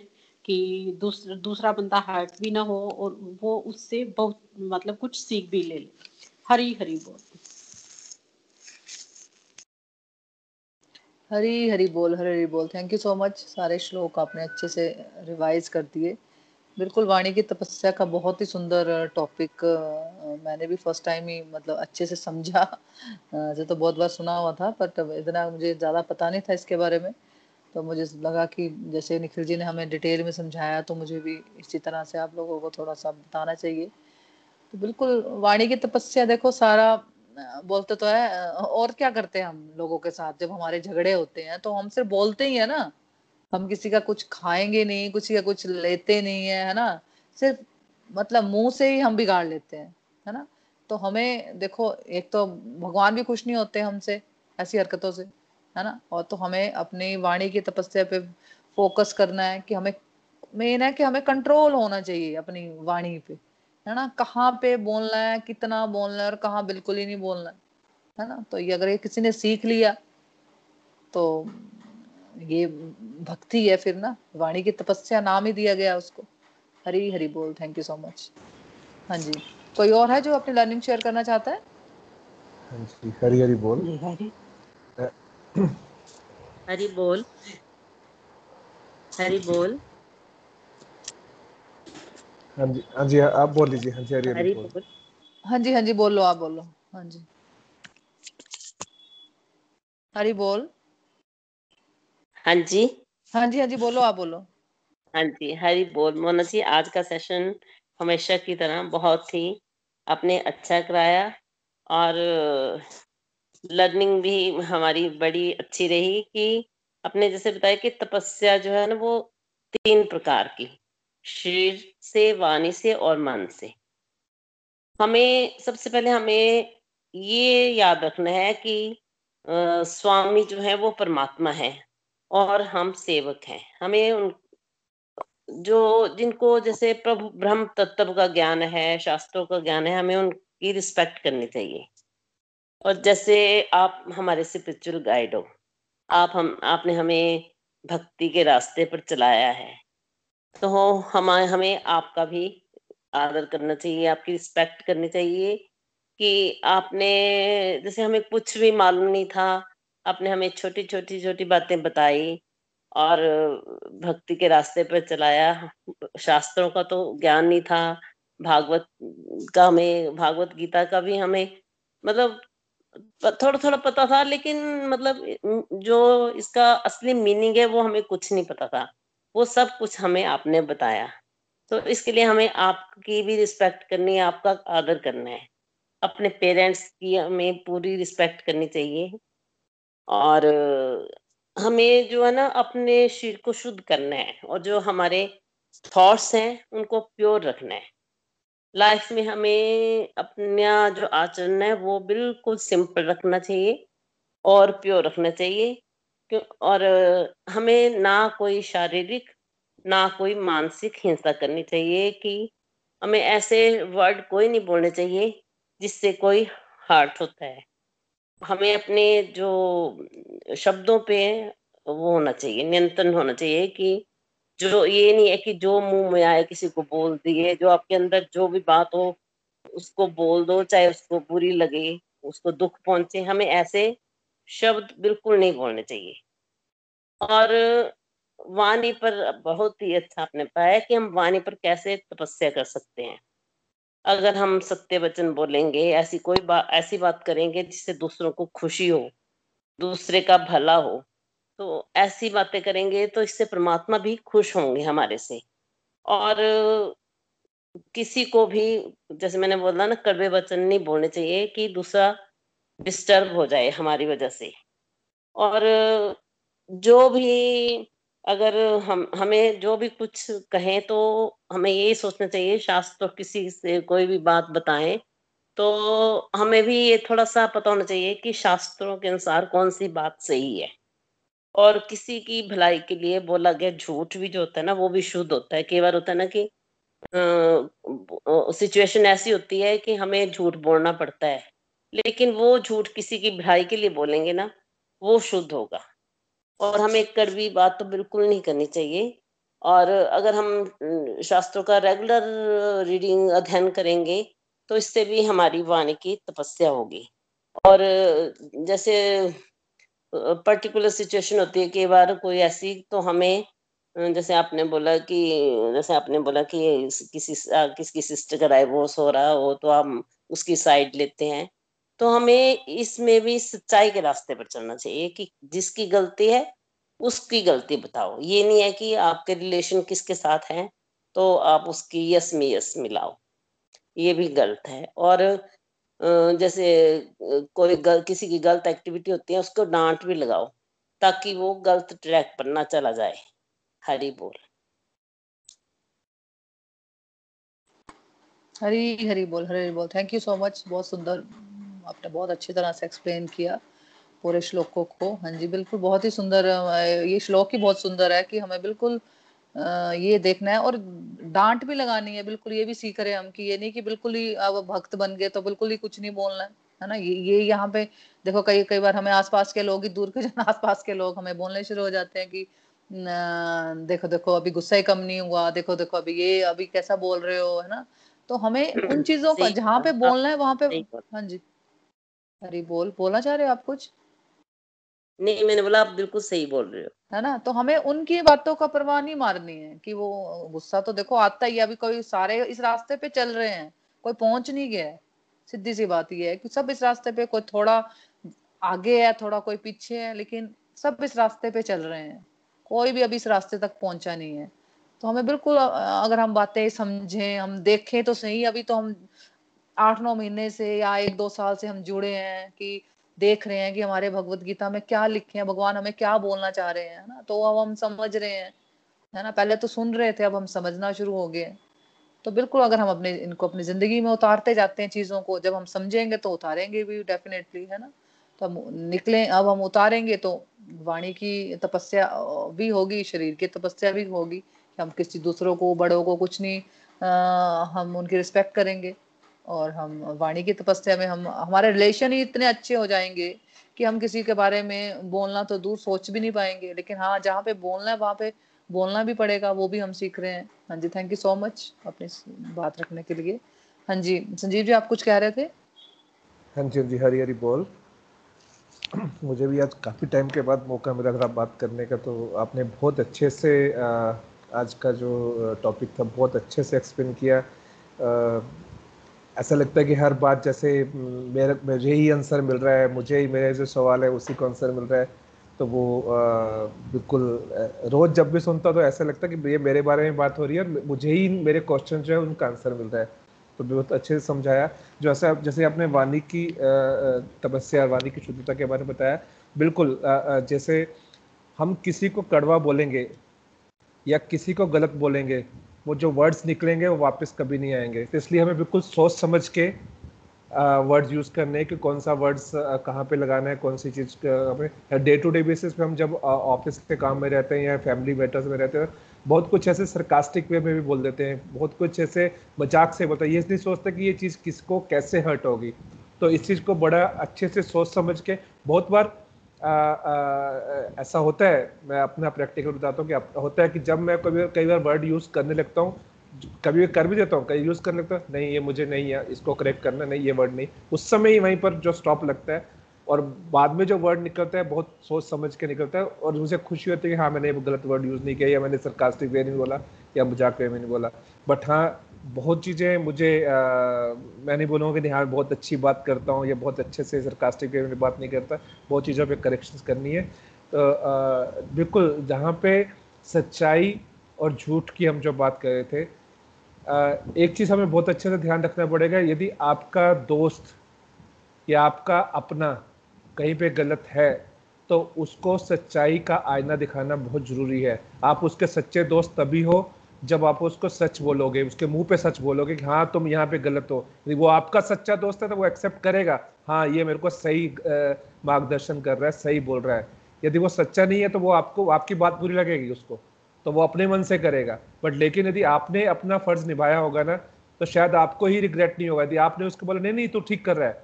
कि दूसरा दूसरा बंदा हर्ट भी ना हो और वो उससे बहुत मतलब कुछ सीख भी ले ले। हरी हरी बोल। हरी हरी बोल, हरी हरी बोल। थैंक यू सो मच सारे श्लोक आपने अच्छे से रिवाइज कर दिए। बिल्कुल, वाणी की तपस्या का बहुत ही सुंदर टॉपिक मैंने भी फ़र्स्ट टाइम ही मतलब अच्छे से समझा। [laughs] जो तो बहुत बार सुना हुआ था बट इतना मुझे ज़्यादा पता नहीं था इसके बारे में। तो मुझे लगा कि जैसे निखिल जी ने हमें डिटेल में समझाया तो मुझे भी इसी तरह से आप लोगों को थोड़ा सा बताना चाहिए। तो बिल्कुल, वाणी की तपस्या देखो, सारा बोलते तो है और क्या करते हैं हम लोगों के साथ जब हमारे झगड़े होते हैं? तो हम सिर्फ़ बोलते ही है ना। हम किसी का कुछ खाएँगे नहीं, किसी का कुछ लेते नहीं है है ना? सिर्फ़ मतलब मुँह से ही हम बिगाड़ लेते हैं, है ना? तो हमें देखो, एक तो भगवान भी खुश नहीं होते हमसे, ऐसी हरकतों से, है ना? और तो हमें अपनी वाणी की तपस्या पे फोकस करना है कि हमें मेन है कि हमें कंट्रोल होना चाहिए अपनी वाणी पे, है ना? कहाँ पे बोलना है, कितना बोलना है और कहाँ बिल्कुल ही नहीं बोलना, है ना? तो ये अगर ये किसी ने सीख लिया तो ये भक्ति है फिर ना? वाणी की तपस्या नाम ही दिया गया उसको। हरी हरी बोल थैंक यू सो मच हाँ जी। कोई और है जो अपनी लर्निंग शेयर करना चाहता है? हाँ जी हरी हरी बोल। हरी हरी। बोल। हरी बोल। हाँ जी हाँ जी आप बोल लीजिए हाँ जी हरी हरी बोल। हाँ जी हाँ जी बोलो आप बोलो। हाँ जी। हरी बोल। हाँ जी। हाँ जी हाँ जी बोलो आप बोलो। हाँ जी हरी बोल। मोना जी आज का सेशन हमेशा की तरह बहुत ही आपने अच्छा कराया और लर्निंग भी हमारी बड़ी अच्छी रही कि अपने जैसे बताया कि तपस्या जो है ना वो तीन प्रकार की शरीर से वाणी से और मन से। हमें सबसे पहले हमें ये याद रखना है कि आ, स्वामी जो है वो परमात्मा है। और हम सेवक हैं। हमें उन, जो, जिनको जैसे प्रभु, ब्रह्म तत्व का ज्ञान है, शास्त्रों का ज्ञान है, हमें उनकी रिस्पेक्ट करनी चाहिए। और जैसे आप हमारे स्पिरिचुअल गाइड हो, आप हम, आपने हमें भक्ति के रास्ते पर चलाया है तो हम, हमें आपका भी आदर करना चाहिए, आपकी रिस्पेक्ट करनी चाहिए कि आपने, जैसे हमें कुछ भी मालूम नहीं था आपने हमें छोटी छोटी छोटी बातें बताई और भक्ति के रास्ते पर चलाया। शास्त्रों का तो ज्ञान नहीं था। भागवत का हमें, भागवत गीता का भी हमें मतलब थोड़ा थोड़ा पता था, लेकिन मतलब जो इसका असली मीनिंग है वो हमें कुछ नहीं पता था। वो सब कुछ हमें आपने बताया। तो इसके लिए हमें आपकी भी रिस्पेक्ट करनी है, आपका आदर करना है। अपने पेरेंट्स की हमें पूरी रिस्पेक्ट करनी चाहिए। और हमें जो है ना अपने शरीर को शुद्ध करना है और जो हमारे थॉट्स हैं, उनको प्योर रखना है। लाइफ में हमें अपना जो आचरण है, वो बिल्कुल सिंपल रखना चाहिए और प्योर रखना चाहिए। और हमें ना कोई शारीरिक, ना कोई मानसिक हिंसा करनी चाहिए कि हमें ऐसे वर्ड कोई नहीं बोलने चाहिए जिससे कोई हार्ट होता है। हमें अपने जो शब्दों पे वो होना चाहिए, नियंत्रण होना चाहिए कि जो ये नहीं है कि जो मुँह में आए किसी को बोल दिए, जो आपके अंदर जो भी बात हो, उसको बोल दो, चाहे उसको बुरी लगे, उसको दुख पहुँचे, हमें ऐसे शब्द बिल्कुल नहीं बोलने चाहिए। और वाणी पर बहुत ही अच्छा आपने पाया कि हम वाणी पर कैसे तपस्या कर सकते हैं। अगर हम सत्य वचन बोलेंगे, ऐसी कोई बात ऐसी बात करेंगे जिससे दूसरों को खुशी हो, दूसरे का भला हो तो ऐसी बातें करेंगे तो इससे परमात्मा भी खुश होंगे हमारे से। और किसी को भी, जैसे मैंने बोला ना, कड़वे वचन नहीं बोलने चाहिए कि दूसरा डिस्टर्ब हो जाए हमारी वजह से। और जो भी अगर हम, हमें जो भी कुछ कहें तो हमें यही सोचना चाहिए, शास्त्र किसी से कोई भी बात बताएँ तो हमें भी ये थोड़ा सा पता होना चाहिए कि शास्त्रों के अनुसार कौन सी बात सही है। और किसी की भलाई के लिए बोला गया झूठ भी जो होता है ना, वो भी शुद्ध होता है। कई बार होता है ना कि सिचुएशन ऐसी होती है कि हमें झूठ बोलना पड़ता है, लेकिन वो झूठ किसी की भलाई के लिए बोलेंगे ना, वो शुद्ध होगा। और हमें कड़वी बात तो बिल्कुल नहीं करनी चाहिए। और अगर हम शास्त्रों का रेगुलर रीडिंग अध्ययन करेंगे तो इससे भी हमारी वाणी की तपस्या होगी। और जैसे पर्टिकुलर सिचुएशन होती है, कई बार कोई ऐसी तो हमें जैसे आपने बोला कि, जैसे आपने बोला कि किसी किसकी सिस्टर का डाइवोर्स हो रहा हो तो हम उसकी साइड लेते हैं। तो हमें इसमें भी सच्चाई के रास्ते पर चलना चाहिए कि जिसकी गलती है उसकी गलती बताओ। ये नहीं है कि आपके रिलेशन किसके साथ हैं तो आप उसकी यस में यस मिलाओ। ये भी गलत है। और जैसे कोई गल, किसी की गलत एक्टिविटी होती है उसको डांट भी लगाओ ताकि वो गलत ट्रैक पर ना चला जाए। हरी बोल। हरी हरी बोल हरी बोल। थैंक यू सो मच बहुत सुंदर आपने बहुत अच्छी तरह से एक्सप्लेन किया पूरे श्लोकों को। हाँ जी बिल्कुल बहुत ही सुंदर ये श्लोक ही बहुत सुंदर है कि हमें बिल्कुल ये देखना है और डांट भी लगानी है बिल्कुल ये भी सीख रहे हैं हम कि ये नहीं कि बिल्कुल ही अब भक्त बन गए तो बिल्कुल ही कुछ नहीं बोलना है है ना? ये ये यहाँ पे देखो कई कई बार हमें आसपास के लोग ही दूर के जन [laughs] आसपास के लोग हमें बोलने शुरू हो जाते हैं कि देखो देखो अभी गुस्सा ही कम नहीं हुआ देखो देखो अभी ये अभी कैसा बोल रहे हो है ना? तो हमें उन चीज़ों का जहाँ पे बोलना है वहाँ पे हाँ जी। अरे बोल बोलना चाह रहे हो आप कुछ? नहीं मैंने बोला आप बिल्कुल सही बोल रहे हो। है ना? तो हमें उनकी बातों का परवाह नहीं मारनी है कि वो गुस्सा तो देखो आता ही अभी कोई सारे इस रास्ते पे चल रहे हैं कोई पहुँच नहीं गया है। सीधी सी बात ये है कि सब इस रास्ते पे कोई थोड़ा आगे है थोड़ा कोई पीछे है लेकिन सब इस रास्ते पे चल रहे हैं। कोई भी अभी इस रास्ते तक पहुँचा नहीं है। तो हमें बिल्कुल अगर हम बातें समझें हम देखें तो सही अभी तो हम आठ नौ महीने से या एक दो साल से हम जुड़े हैं कि देख रहे हैं कि हमारे भगवत गीता में क्या लिखे हैं भगवान हमें क्या बोलना चाह रहे हैं ना? तो अब हम समझ रहे हैं है ना? पहले तो सुन रहे थे अब हम समझना शुरू हो गए। तो बिल्कुल अगर हम अपने इनको अपनी ज़िंदगी में उतारते जाते हैं चीज़ों को जब हम समझेंगे तो उतारेंगे भी डेफिनेटली है ना? तो हम निकले अब हम उतारेंगे तो वाणी की तपस्या भी होगी शरीर की तपस्या भी होगी हम किसी दूसरों को बड़ों को कुछ नहीं आ, हम उनकी रिस्पेक्ट करेंगे। और हम वाणी की तपस्या में हम, हमारे रिलेशन ही इतने अच्छे हो जाएँगे कि हम किसी के बारे में बोलना तो दूर सोच भी नहीं पाएँगे। लेकिन हाँ जहाँ पे बोलना है, वहाँ पे बोलना भी पड़ेगा, वो भी हम सीख रहे हैं। हाँ जी थैंक यू सो मच अपनी बात रखने के लिए। हाँ जी, संजीव जी, आप कुछ कह रहे थे? हाँ जी हाँ जी, हरी हरी बोल। [clears throat] मुझे भी आज काफ़ी टाइम के बाद मौका मिला था बात करने का तो आपने बहुत अच्छे से आज का जो टॉपिक था, बहुत अच्छे से एक्सप्लेन किया। ऐसा लगता है कि हर बात जैसे मेरे, मुझे ही आंसर मिल रहा है, मुझे ही मेरे जो सवाल है उसी को आंसर मिल रहा है। तो वो बिल्कुल रोज जब भी सुनता तो ऐसा लगता है कि ये मेरे बारे में बात हो रही है और मुझे ही मेरे क्वेश्चन जो है उनका आंसर मिल रहा है। तो बहुत अच्छे से समझाया। जो ऐसा, जैसे आपने वाणी की तपस्या वाणी की शुद्धता के बारे में बताया, बिल्कुल जैसे हम किसी को कड़वा बोलेंगे या किसी को गलत बोलेंगे वो जो वर्ड्स निकलेंगे वो वापस कभी नहीं आएँगे। तो इसलिए हमें बिल्कुल सोच समझ के वर्ड्स यूज़ करने कि कौन सा वर्ड्स कहाँ पे लगाना है, कौन सी चीज़ हमें डे टू डे बेसिस पे हम जब ऑफ़िस के काम में रहते हैं या फैमिली मैटर्स में रहते हैं, बहुत कुछ ऐसे सरकास्टिक वे में भी बोल देते हैं, बहुत कुछ ऐसे मज़ाक से बोलते हैं। ये नहीं सोचते कि ये चीज़ किसको कैसे हर्ट होगी। तो इस चीज़ को बड़ा अच्छे से सोच समझ के, बहुत बार ऐसा होता है, मैं अपना प्रैक्टिकल बताता हूँ कि होता है कि जब मैं कभी, कई बार वर्ड यूज़ करने लगता हूँ, कभी कर भी देता हूँ कहीं यूज़ करने लगता लेता नहीं, ये मुझे नहीं है, इसको करेक्ट करना नहीं, ये वर्ड नहीं। उस समय ही वहीं पर जो स्टॉप लगता है, और बाद में जो वर्ड निकलता है, बहुत सोच समझ के निकलता है, और मुझे खुशी होती है कि हाँ मैंने गलत वर्ड यूज़ नहीं किया, या मैंने सरकास्टिक वे नहीं बोला, या मज़ाक वे में नहीं बोला। बट हाँ बहुत चीज़ें मुझे आ, मैं नहीं बोलूँगा कि हाँ बहुत अच्छी बात करता हूँ या बहुत अच्छे से सरकास्टिक में बात नहीं करता। बहुत चीज़ों पे करेक्शंस करनी है। तो बिल्कुल जहाँ पे सच्चाई और झूठ की हम जो बात कर रहे थे आ, एक चीज़ हमें बहुत अच्छे से ध्यान रखना पड़ेगा यदि आपका दोस्त या आपका अपना कहीं पे गलत है तो उसको सच्चाई का आईना दिखाना बहुत ज़रूरी है। आप उसके सच्चे दोस्त तभी हो जब आप उसको सच बोलोगे, उसके मुँह पे सच बोलोगे कि हाँ तुम यहाँ पे गलत हो। यदि वो आपका सच्चा दोस्त है तो वो एक्सेप्ट करेगा हाँ ये मेरे को सही मार्गदर्शन कर रहा है, सही बोल रहा है। यदि वो सच्चा नहीं है तो वो आपको, आपकी बात बुरी लगेगी उसको तो वो अपने मन से करेगा। बट लेकिन यदि आपने अपना फ़र्ज़ निभाया होगा ना तो शायद आपको ही रिग्रेट नहीं होगा। यदि आपने उसको बोला, नहीं नहीं तो ठीक कर रहा है।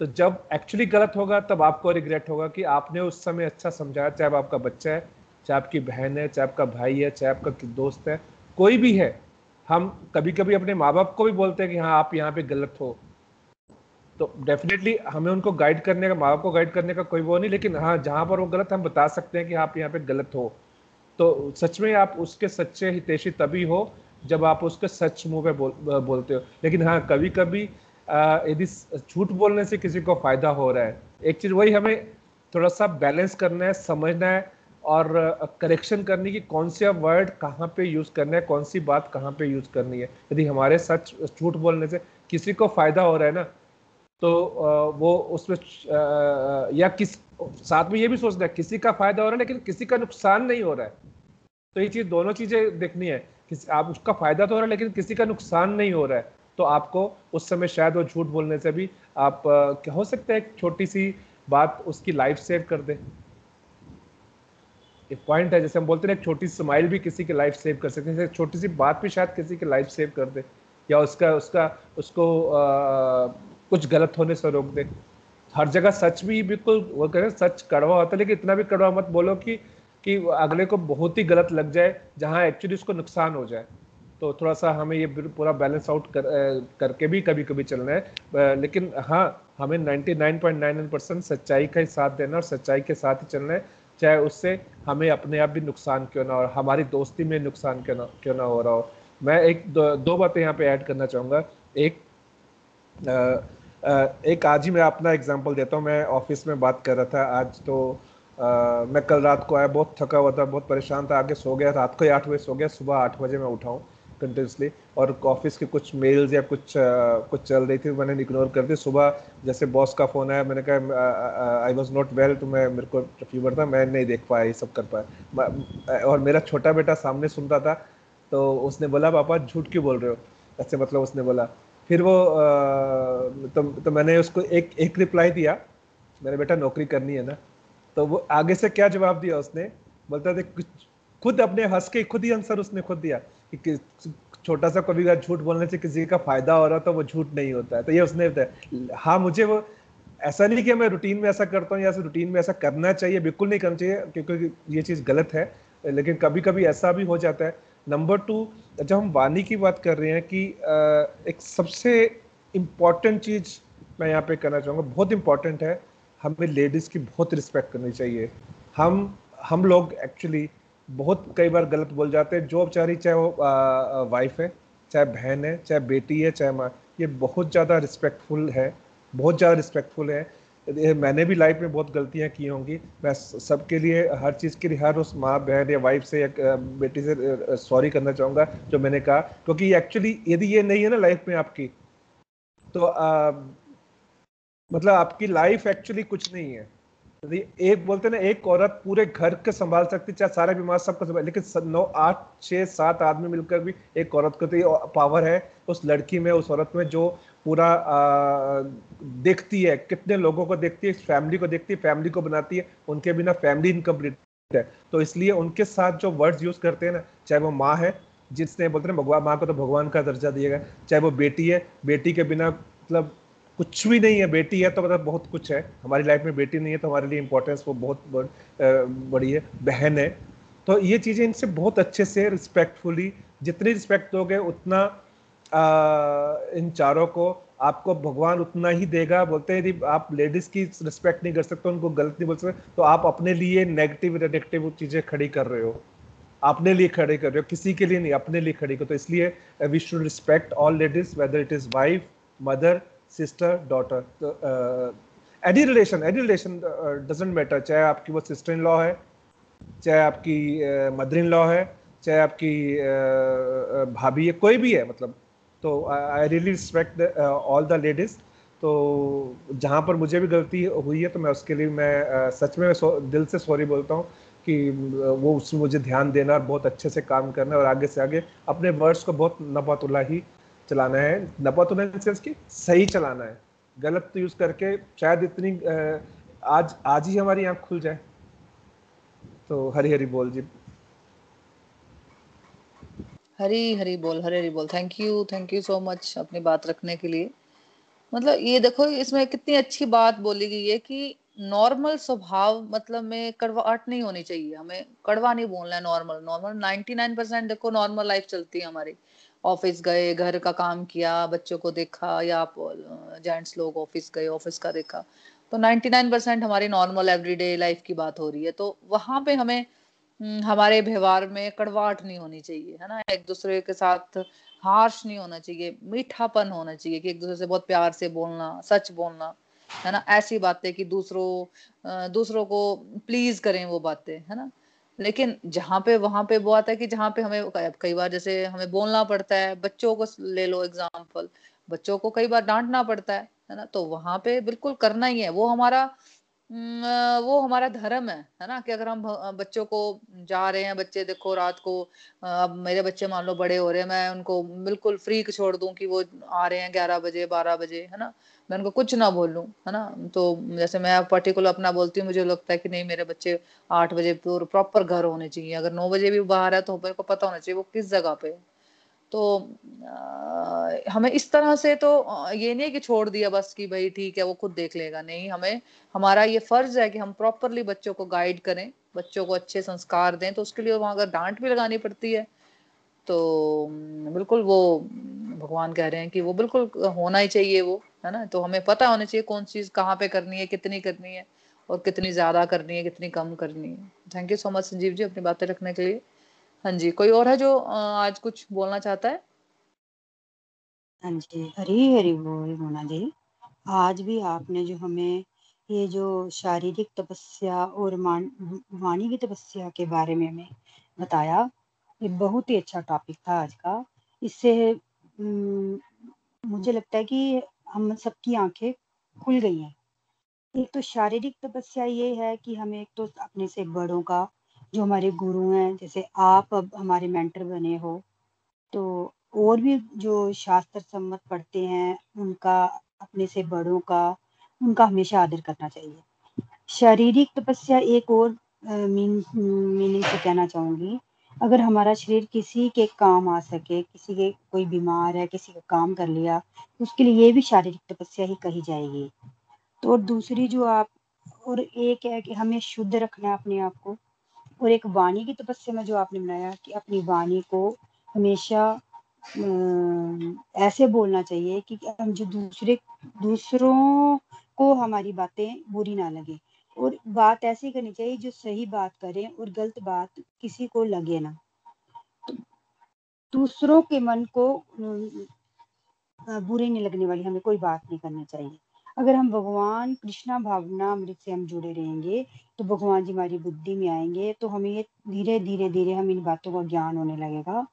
तो जब एक्चुअली गलत होगा, तब आपको रिग्रेट होगा कि आपने उस समय अच्छा समझाया, चाहे आपका बच्चा है, चाहे आपकी बहन है, चाहे आपका भाई है, चाहे आपका दोस्त है। कोई भी है हम कभी कभी अपने माँ बाप को भी बोलते हैं कि हाँ आप यहाँ पे गलत हो। तो डेफिनेटली हमें उनको गाइड करने का माँ बाप को गाइड करने का कोई वो नहीं लेकिन हाँ जहाँ पर वो गलत हम बता सकते हैं कि आप यहाँ पे गलत हो। तो सच में आप उसके सच्चे हितेशी तभी हो जब आप उसके सच मुँह पे बोल, बोलते हो। लेकिन हाँ कभी कभी यदि झूठ बोलने से किसी को फ़ायदा हो रहा है एक चीज़ वही हमें थोड़ा सा बैलेंस करना है समझना है और करेक्शन करने की कौन सा वर्ड कहाँ पे यूज़ करना है, कौन सी बात कहाँ पे यूज़ करनी है? यदि हमारे सच झूठ बोलने से किसी को फ़ायदा हो रहा है ना तो वो उसमें या किस, साथ में ये भी सोचना है, किसी का फ़ायदा हो रहा है लेकिन किसी का नुकसान नहीं हो रहा है। तो ये चीज़ दोनों चीज़ें देखनी है किसी आप, उसका फ़ायदा तो हो रहा है लेकिन किसी का नुकसान नहीं हो रहा है। तो आपको उस समय शायद वो झूठ बोलने से भी आप हो सकता है छोटी सी बात उसकी लाइफ सेव कर दे। एक पॉइंट है जैसे हम बोलते हैं एक छोटी स्माइल भी किसी की लाइफ सेव कर सकते हैं। छोटी सी बात भी शायद किसी की लाइफ सेव कर दे या उसका उसका उसको आ, कुछ गलत होने से रोक दे। हर जगह सच भी बिल्कुल वो करें सच कड़वा होता है लेकिन इतना भी कड़वा मत बोलो कि कि अगले को बहुत ही गलत लग जाए जहाँ एक्चुअली उसको नुकसान हो जाए। तो थोड़ा सा हमें ये पूरा बैलेंस आउट कर करके भी कभी कभी चलना है। लेकिन हाँ हमें 99.99 परसेंट सच्चाई का ही साथ देना और सच्चाई के साथ ही चलना है। चाहे उससे हमें अपने आप भी नुकसान क्यों ना हो हमारी दोस्ती में नुकसान क्यों ना क्यों ना हो रहा हो। मैं एक दो, दो बातें यहाँ पे ऐड करना चाहूँगा। एक आ, आ, एक आज ही मैं अपना एग्जांपल देता हूँ। मैं ऑफ़िस में बात कर रहा था। आज तो आ, मैं कल रात को आया बहुत थका हुआ था बहुत परेशान था। आगे सो गया रात को ही आठ बजे सो गया सुबह आठ बजे मैं उठाऊँ कंटिन्यूसली और ऑफ़िस के कुछ मेल्स या कुछ आ, कुछ चल रही थी मैंने इग्नोर कर दी। सुबह जैसे बॉस का फ़ोन आया मैंने कहा आई वॉज़ नॉट वेल तो मैं मेरे को फीवर था मैं नहीं देख पाया ये सब कर पाया। और मेरा छोटा बेटा सामने सुन रहा था तो उसने बोला पापा झूठ क्यों बोल रहे हो? ऐसे मतलब उसने बोला। फिर वो तो, तो मैंने उसको एक एक रिप्लाई दिया मेरा बेटा नौकरी करनी है ना? तो वो आगे से क्या जवाब दिया उसने? बोलता था खुद अपने हंस के खुद ही आंसर उसने खुद दिया। कि छोटा सा कभी झूठ बोलने से किसी का फ़ायदा हो रहा तो वो झूठ नहीं होता है। तो ये उसने बताया। हाँ मुझे वो, ऐसा नहीं कि मैं रूटीन में ऐसा करता हूँ या रूटीन में ऐसा करना चाहिए, बिल्कुल नहीं करना चाहिए, क्योंकि ये चीज़ गलत है। लेकिन कभी कभी ऐसा भी हो जाता है। नंबर टू जब हम वाणी की बात कर रहे हैं कि एक सबसे इंपॉर्टेंट चीज़ मैं यहाँ पे करना चाहूँगा, बहुत इंपॉर्टेंट है, हमें लेडीज़ की बहुत रिस्पेक्ट करनी चाहिए। हम हम लोग एक्चुअली बहुत कई बार गलत बोल जाते हैं। जो बेचारी चाहे वो वाइफ है चाहे बहन है चाहे बेटी है चाहे माँ ये बहुत ज़्यादा रिस्पेक्टफुल है बहुत ज़्यादा रिस्पेक्टफुल है। मैंने भी लाइफ में बहुत गलतियाँ की होंगी। मैं सबके लिए हर चीज़ के लिए हर उस माँ बहन या वाइफ से या बेटी से सॉरी करना चाहूँगा जो मैंने कहा। क्योंकि एक्चुअली यदि ये नहीं है ना लाइफ में आपकी तो आ, मतलब आपकी लाइफ एक्चुअली कुछ नहीं है। एक बोलते ना एक औरत पूरे घर के संभाल सकती चाहे सारे बीमार सबको संभाल लेकिन नौ आठ छह सात आदमी मिलकर भी एक औरत को तो ये पावर है उस लड़की में उस औरत में जो पूरा आ, देखती है कितने लोगों को देखती है फैमिली को देखती है फैमिली को बनाती है उनके बिना फैमिली इनकम्प्लीट है। तो इसलिए उनके साथ जो वर्ड्स यूज़ करते हैं ना चाहे वो माँ है जिसने बोलते हैं भगवान माँ को तो भगवान का दर्जा दिया गया चाहे वो बेटी है बेटी के बिना मतलब कुछ भी नहीं है बेटी है तो मतलब बहुत कुछ है। हमारी लाइफ में बेटी नहीं है तो हमारे लिए इंपॉर्टेंस वो बहुत बड़ी है बहन है। तो ये चीज़ें इनसे बहुत अच्छे से रिस्पेक्टफुली जितनी रिस्पेक्ट दोगे उतना आ, इन चारों को आपको भगवान उतना ही देगा। बोलते हैं यदि आप लेडीज़ की रिस्पेक्ट नहीं कर सकते उनको गलत नहीं बोल सकते। तो आप अपने लिए नेगेटिव नेगेटिव चीज़ें खड़ी कर रहे हो। अपने लिए खड़े कर रहे हो किसी के लिए नहीं अपने लिए खड़ी कर तो इसलिए we should respect all ladies whether it is wife mother sister daughter any relation any relation doesn't matter चाहे आपकी वो सिस्टर इन लॉ है चाहे आपकी मदर इन लॉ है चाहे आपकी uh, uh, भाभी है कोई भी है मतलब। तो I really respect all the ladies तो जहाँ पर मुझे भी गलती हुई है तो मैं उसके लिए मैं uh, सच में दिल से सॉरी बोलता हूँ कि वो उसमें मुझे ध्यान देना और बहुत अच्छे से काम करना और आगे से आगे अपने वर्ड्स को बहुत नबातुल्ला ही चलाना है नबातुल्ला सेंस की सही चलाना है। गलत तो यूज़ करके शायद इतनी आज आज ही हमारी आँख खुल जाए। तो हरी हरी बोल जी। हरी हरी बोल, हरी हरी बोल। Thank you thank you so much अपनी बात रखने के लिए। मतलब ये देखो, इसमें कितनी अच्छी बात बोली गई है कि नॉर्मल स्वभाव मतलब में कड़वाहट नहीं होनी चाहिए। हमें कड़वा नहीं बोलना है नॉर्मल नॉर्मल 99 परसेंट देखो नॉर्मल लाइफ चलती है हमारी। ऑफ़िस गए घर का काम किया बच्चों को देखा या आप जेंट्स लोग ऑफ़िस गए ऑफ़िस का देखा। तो 99 परसेंट हमारी नॉर्मल एवरीडे लाइफ की बात हो रही है। तो वहाँ पे हमें हम्म, हमारे व्यवहार में कड़वाहट नहीं होनी चाहिए है ना? एक दूसरे के साथ हार्श नहीं होना चाहिए मीठापन होना चाहिए कि एक दूसरे से बहुत प्यार से बोलना सच बोलना है ना? ऐसी बातें कि दूसरों दूसरों को प्लीज़ करें वो बातें है ना? लेकिन जहाँ पे, वहाँ पे वो आता है कि जहाँ पे हमें कई बार जैसे हमें बोलना पड़ता है, बच्चों को ले लो एग्ज़ाम्पल बच्चों को कई बार डांटना पड़ता है है ना? तो वहाँ पे बिल्कुल करना ही है। वो हमारा वो हमारा धर्म है है ना? कि अगर हम बच्चों को जा रहे हैं, बच्चे देखो रात को अब मेरे बच्चे मान लो बड़े हो रहे हैं, मैं उनको बिल्कुल फ्री छोड़ दूँ कि वो आ रहे हैं ग्यारह बजे, बारह बजे, है ना? मैं उनको कुछ ना बोलूँ है ना? तो जैसे मैं पर्टिकुलर अपना बोलती हूँ मुझे लगता है कि नहीं मेरे बच्चे आठ बजे प्रॉपर घर होने चाहिए। अगर नौ बजे भी बाहर है तो मेरे को पता होना चाहिए वो किस जगह पे है। तो आ, हमें इस तरह से तो ये नहीं कि छोड़ दिया बस कि भाई ठीक है वो खुद देख लेगा। नहीं हमें हमारा ये फ़र्ज़ है कि हम प्रॉपरली बच्चों को गाइड करें बच्चों को अच्छे संस्कार दें तो उसके लिए वहाँ अगर डांट भी लगानी पड़ती है तो बिल्कुल वो भगवान कह रहे हैं कि वो बिल्कुल होना ही चाहिए वो। है ना? तो हमें पता होना चाहिए कौन चीज़ कहाँ पे करनी है, कितनी करनी है और कितनी ज़्यादा करनी है, कितनी कम करनी है। Thank you so much Sanjeev ji, अपनी बातें रखने के लिए। हाँ जी, कोई और है जो आज कुछ बोलना चाहता है? हाँ जी, हरी हरी बोल मोना जी। आज भी आपने जो हमें ये जो शारीरिक तपस्या और वाणी की तपस्या के बारे में हमें बताया, ये बहुत ही अच्छा टॉपिक था आज का। इससे मुझे लगता है कि हम सबकी आँखें खुल गई हैं। एक तो शारीरिक तपस्या ये है कि हमें एक तो अपने से बड़ों का, जो हमारे गुरु हैं, जैसे आप अब हमारे मेंटर बने हो तो और भी जो शास्त्र सम्मत पढ़ते हैं, उनका, अपने से बड़ों का, उनका हमेशा आदर करना चाहिए। शारीरिक तपस्या एक और मीन मीनिंग से कहना चाहूँगी अगर हमारा शरीर किसी के काम आ सके, किसी के कोई बीमार है, किसी का काम कर लिया तो उसके लिए ये भी शारीरिक तपस्या ही कही जाएगी। तो और दूसरी जो आप, और एक है कि हमें शुद्ध रखना है अपने आप को, और एक वाणी की तपस्या में जो आपने बनाया कि अपनी वाणी को हमेशा ऐसे बोलना चाहिए कि हम जो दूसरे, दूसरों को हमारी बातें बुरी ना लगे। और बात ऐसी करनी चाहिए जो सही बात करें और गलत बात किसी को लगे ना। दूसरों के मन को बुरे नहीं लगने वाली, हमें कोई बात नहीं करनी चाहिए। अगर हम भगवान, कृष्णा भावना अमृत से हम जुड़े रहेंगे तो भगवान जी हमारी बुद्धि में आएँगे तो हमें ये धीरे धीरे धीरे हम इन बातों का ज्ञान होने लगेगा।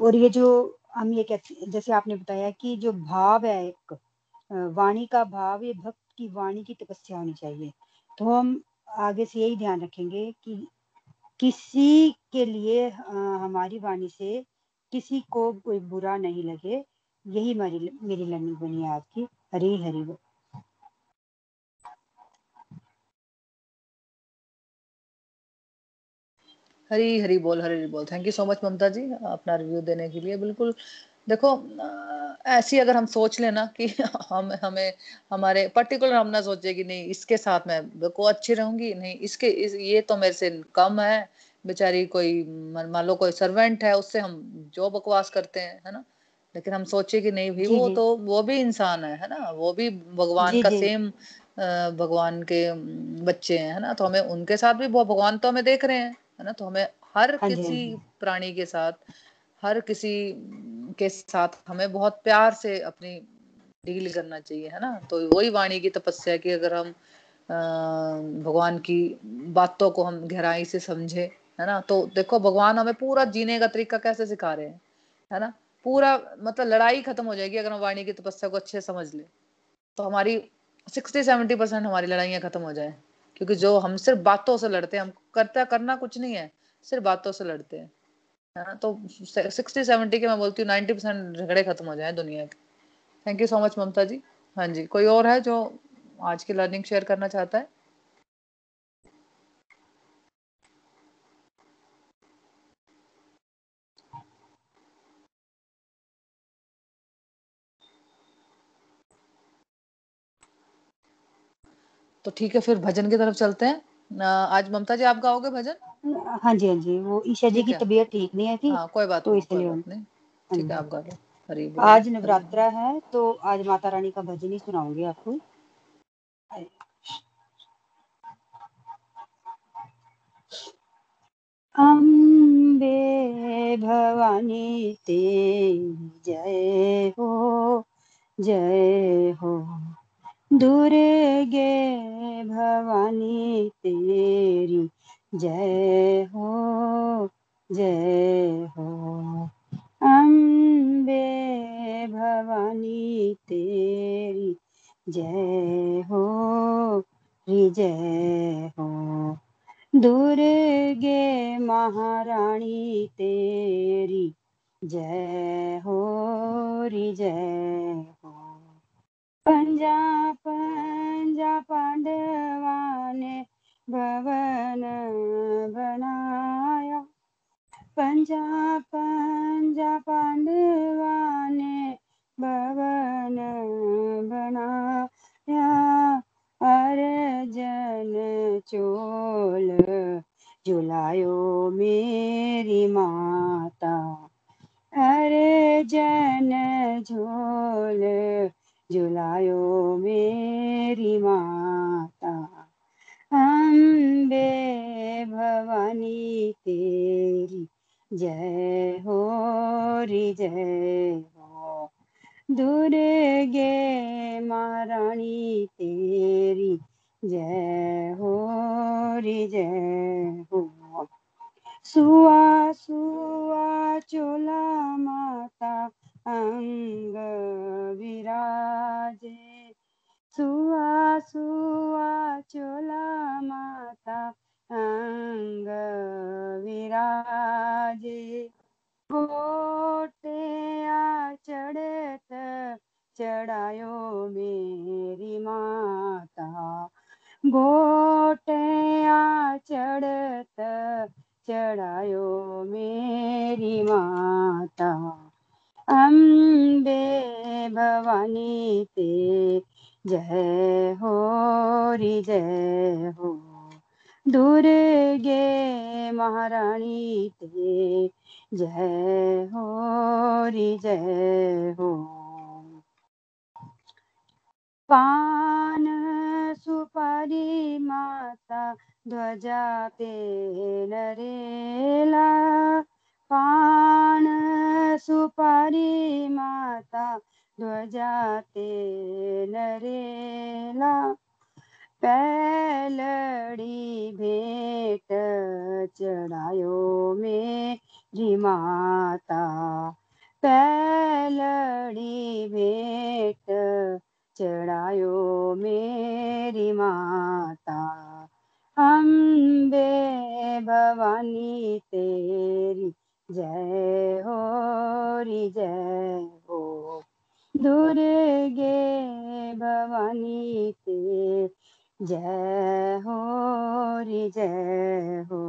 और ये जो हम ये कहते, जैसे आपने बताया कि जो भाव है एक वाणी का भाव ये भक्त की वाणी की तपस्या होनी चाहिए। तो हम आगे से यही ध्यान रखेंगे कि किसी के लिए हमारी वाणी से किसी को कोई बुरा नहीं लगे। यही हमारी मेरी लर्निंग बनी है आपकी हरी हरी बोल। हरी हरी बोल, हरी हरी बोल। Thank you so much Mamta ji, अपना रिव्यू देने के लिए। बिल्कुल देखो ऐसी अगर हम सोच लेना कि [laughs] हम हमें हमारे पर्टिकुलर हम ना सोचे कि नहीं इसके साथ मैं को अच्छी रहूँगी नहीं इसके इस, ये तो मेरे से कम है। बेचारी कोई मान लो कोई सर्वेंट है उससे हम जो बकवास करते हैं है ना? लेकिन हम सोचे कि नहीं भी वो तो वो भी इंसान है है ना? वो भी भगवान का सेम भगवान के बच्चे हैं है ना? तो हमें उनके साथ भी वो भगवान तो हमें देख रहे हैं है ना? तो हमें हर हाँ किसी हाँ प्राणी के साथ हर किसी के साथ हमें बहुत प्यार से अपनी डील करना चाहिए, है ना? तो वही वाणी की तपस्या की अगर हम भगवान की बातों को हम गहराई से समझे, है ना? तो देखो, भगवान हमें पूरा जीने का तरीका कैसे सिखा रहे हैं, है ना? पूरा मतलब लड़ाई खत्म हो जाएगी अगर हम वाणी की तपस्या को अच्छे समझ ले तो हमारी सिक्सटी सेवेंटी परसेंट हमारी लड़ाइयाँ खत्म हो जाए, क्योंकि जो हम सिर्फ़ बातों से लड़ते हैं, हम करता, करना कुछ नहीं है, सिर्फ़ बातों से लड़ते हैं। तो सिक्सटी सेवेंटी के मैं बोलती हूँ नाइन्टी परसेंट झगड़े खत्म हो जाए दुनिया के। Thank you so much Mamta ji. हाँ जी, कोई और है जो आज की लर्निंग शेयर करना चाहता है? तो ठीक है, फिर भजन की तरफ़ चलते हैं। आज ममता जी, आप गाओगे भजन? हाँ जी हाँ जी वो ईशा जी की तबीयत ठीक नहीं है थी हाँ कोई बात तो इसलिए हाँ ठीक है आप गा लो हरी आज नवरात्रा है तो आज माता रानी का भजन ही सुनाऊँगी आपको। अम्बे भवानी ते जय हो जय हो। दुर्गे भवानी तेरी जय हो जय हो। अम्बे भवानी तेरी, जय हो जय हो। दुर्गे महारानी तेरी, जय हो जय हो। पंजा पंजा पांडवा ने भवन बनाया पंजा पंजा पांडवा ने भवन बनाया अर्जन चोल झुलायो मेरी माता। अरे जन झोल झुलायो मेरी माता। तेरी। जय हो रि, जय हो। दुर्गे महारानी तेरी। जय हो रि, जय हो। सुआ सुआ चोला माता, अंग विराजे। सुआ सुआ चोला माता अंग विराजे। गोटे चढ़त चढ़ायो मेरी माता। गोटे चढ़त चढ़ायो मेरी माता। अम्बे भवानी ते जय हो रि जय हो। दुर्गे महारानी ते, जय हो रि, जय हो। पान सुपारी माता, ध्वजा पे नरेला। पान सुपारी माता, ध्वजा ते नरेला। पैलड़ी भेंट चढ़ायो मेरी माता। पैलड़ी भेंट चढ़ायो मेरी माता। अम्बे भवानी तेरी जय हो, री जय हो। दुर्गे भवानी तेरी जय हो री, जय हो।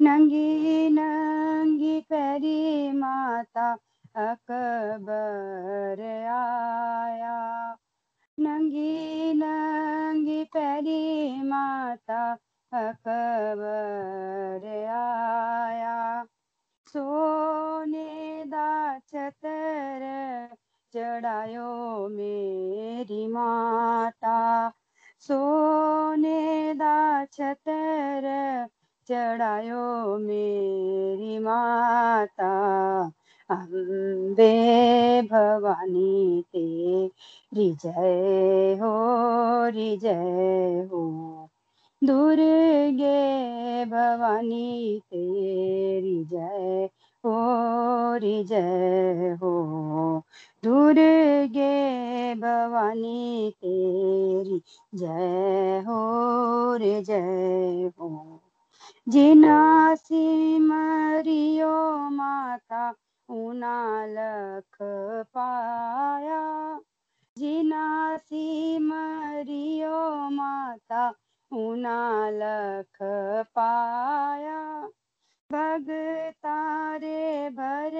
नंगी नंगी पैरी माता अकबर आया। नंगी नंगी पैरी माता अकबर आया। सोने दा छतर चढ़ायो मेरी माता। सोने दा छतर चढ़ायो मेरी माता। अम्बे भवानी ते जय हो, री जय हो। दुर्गे भवानी, तेरी जय हो री जय हो। दुर्गे भवानी तेरी जय हो रे जय हो। जिनासी मरियो माता ऊना लख पाया। जिनासी मरियो माता ऊना लख पाया। भगतारे भर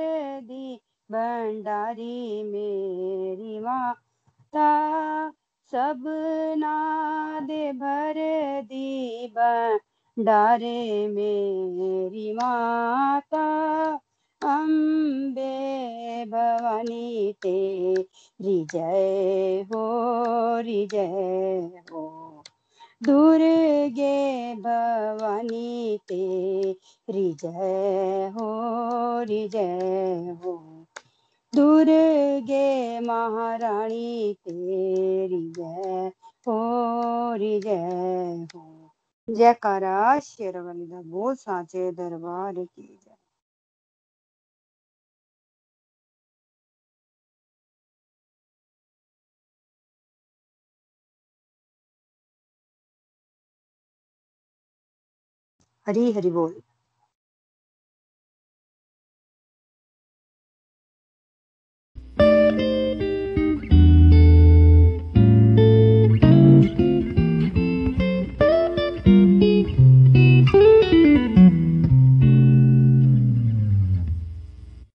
दी भंडारी मेरी माता सबना दे भर दी भंडारे मेरी माता अम्बे भवानी तेरी जय हो, री जय हो। दुर्गे भवानी तेरी जय हो, री जय हो। दुर्गे महारानी तेरी जय हो, री जय हो। जयकारा शेरवाली बोल साचे दरबार की जय। हरी हरी बोल।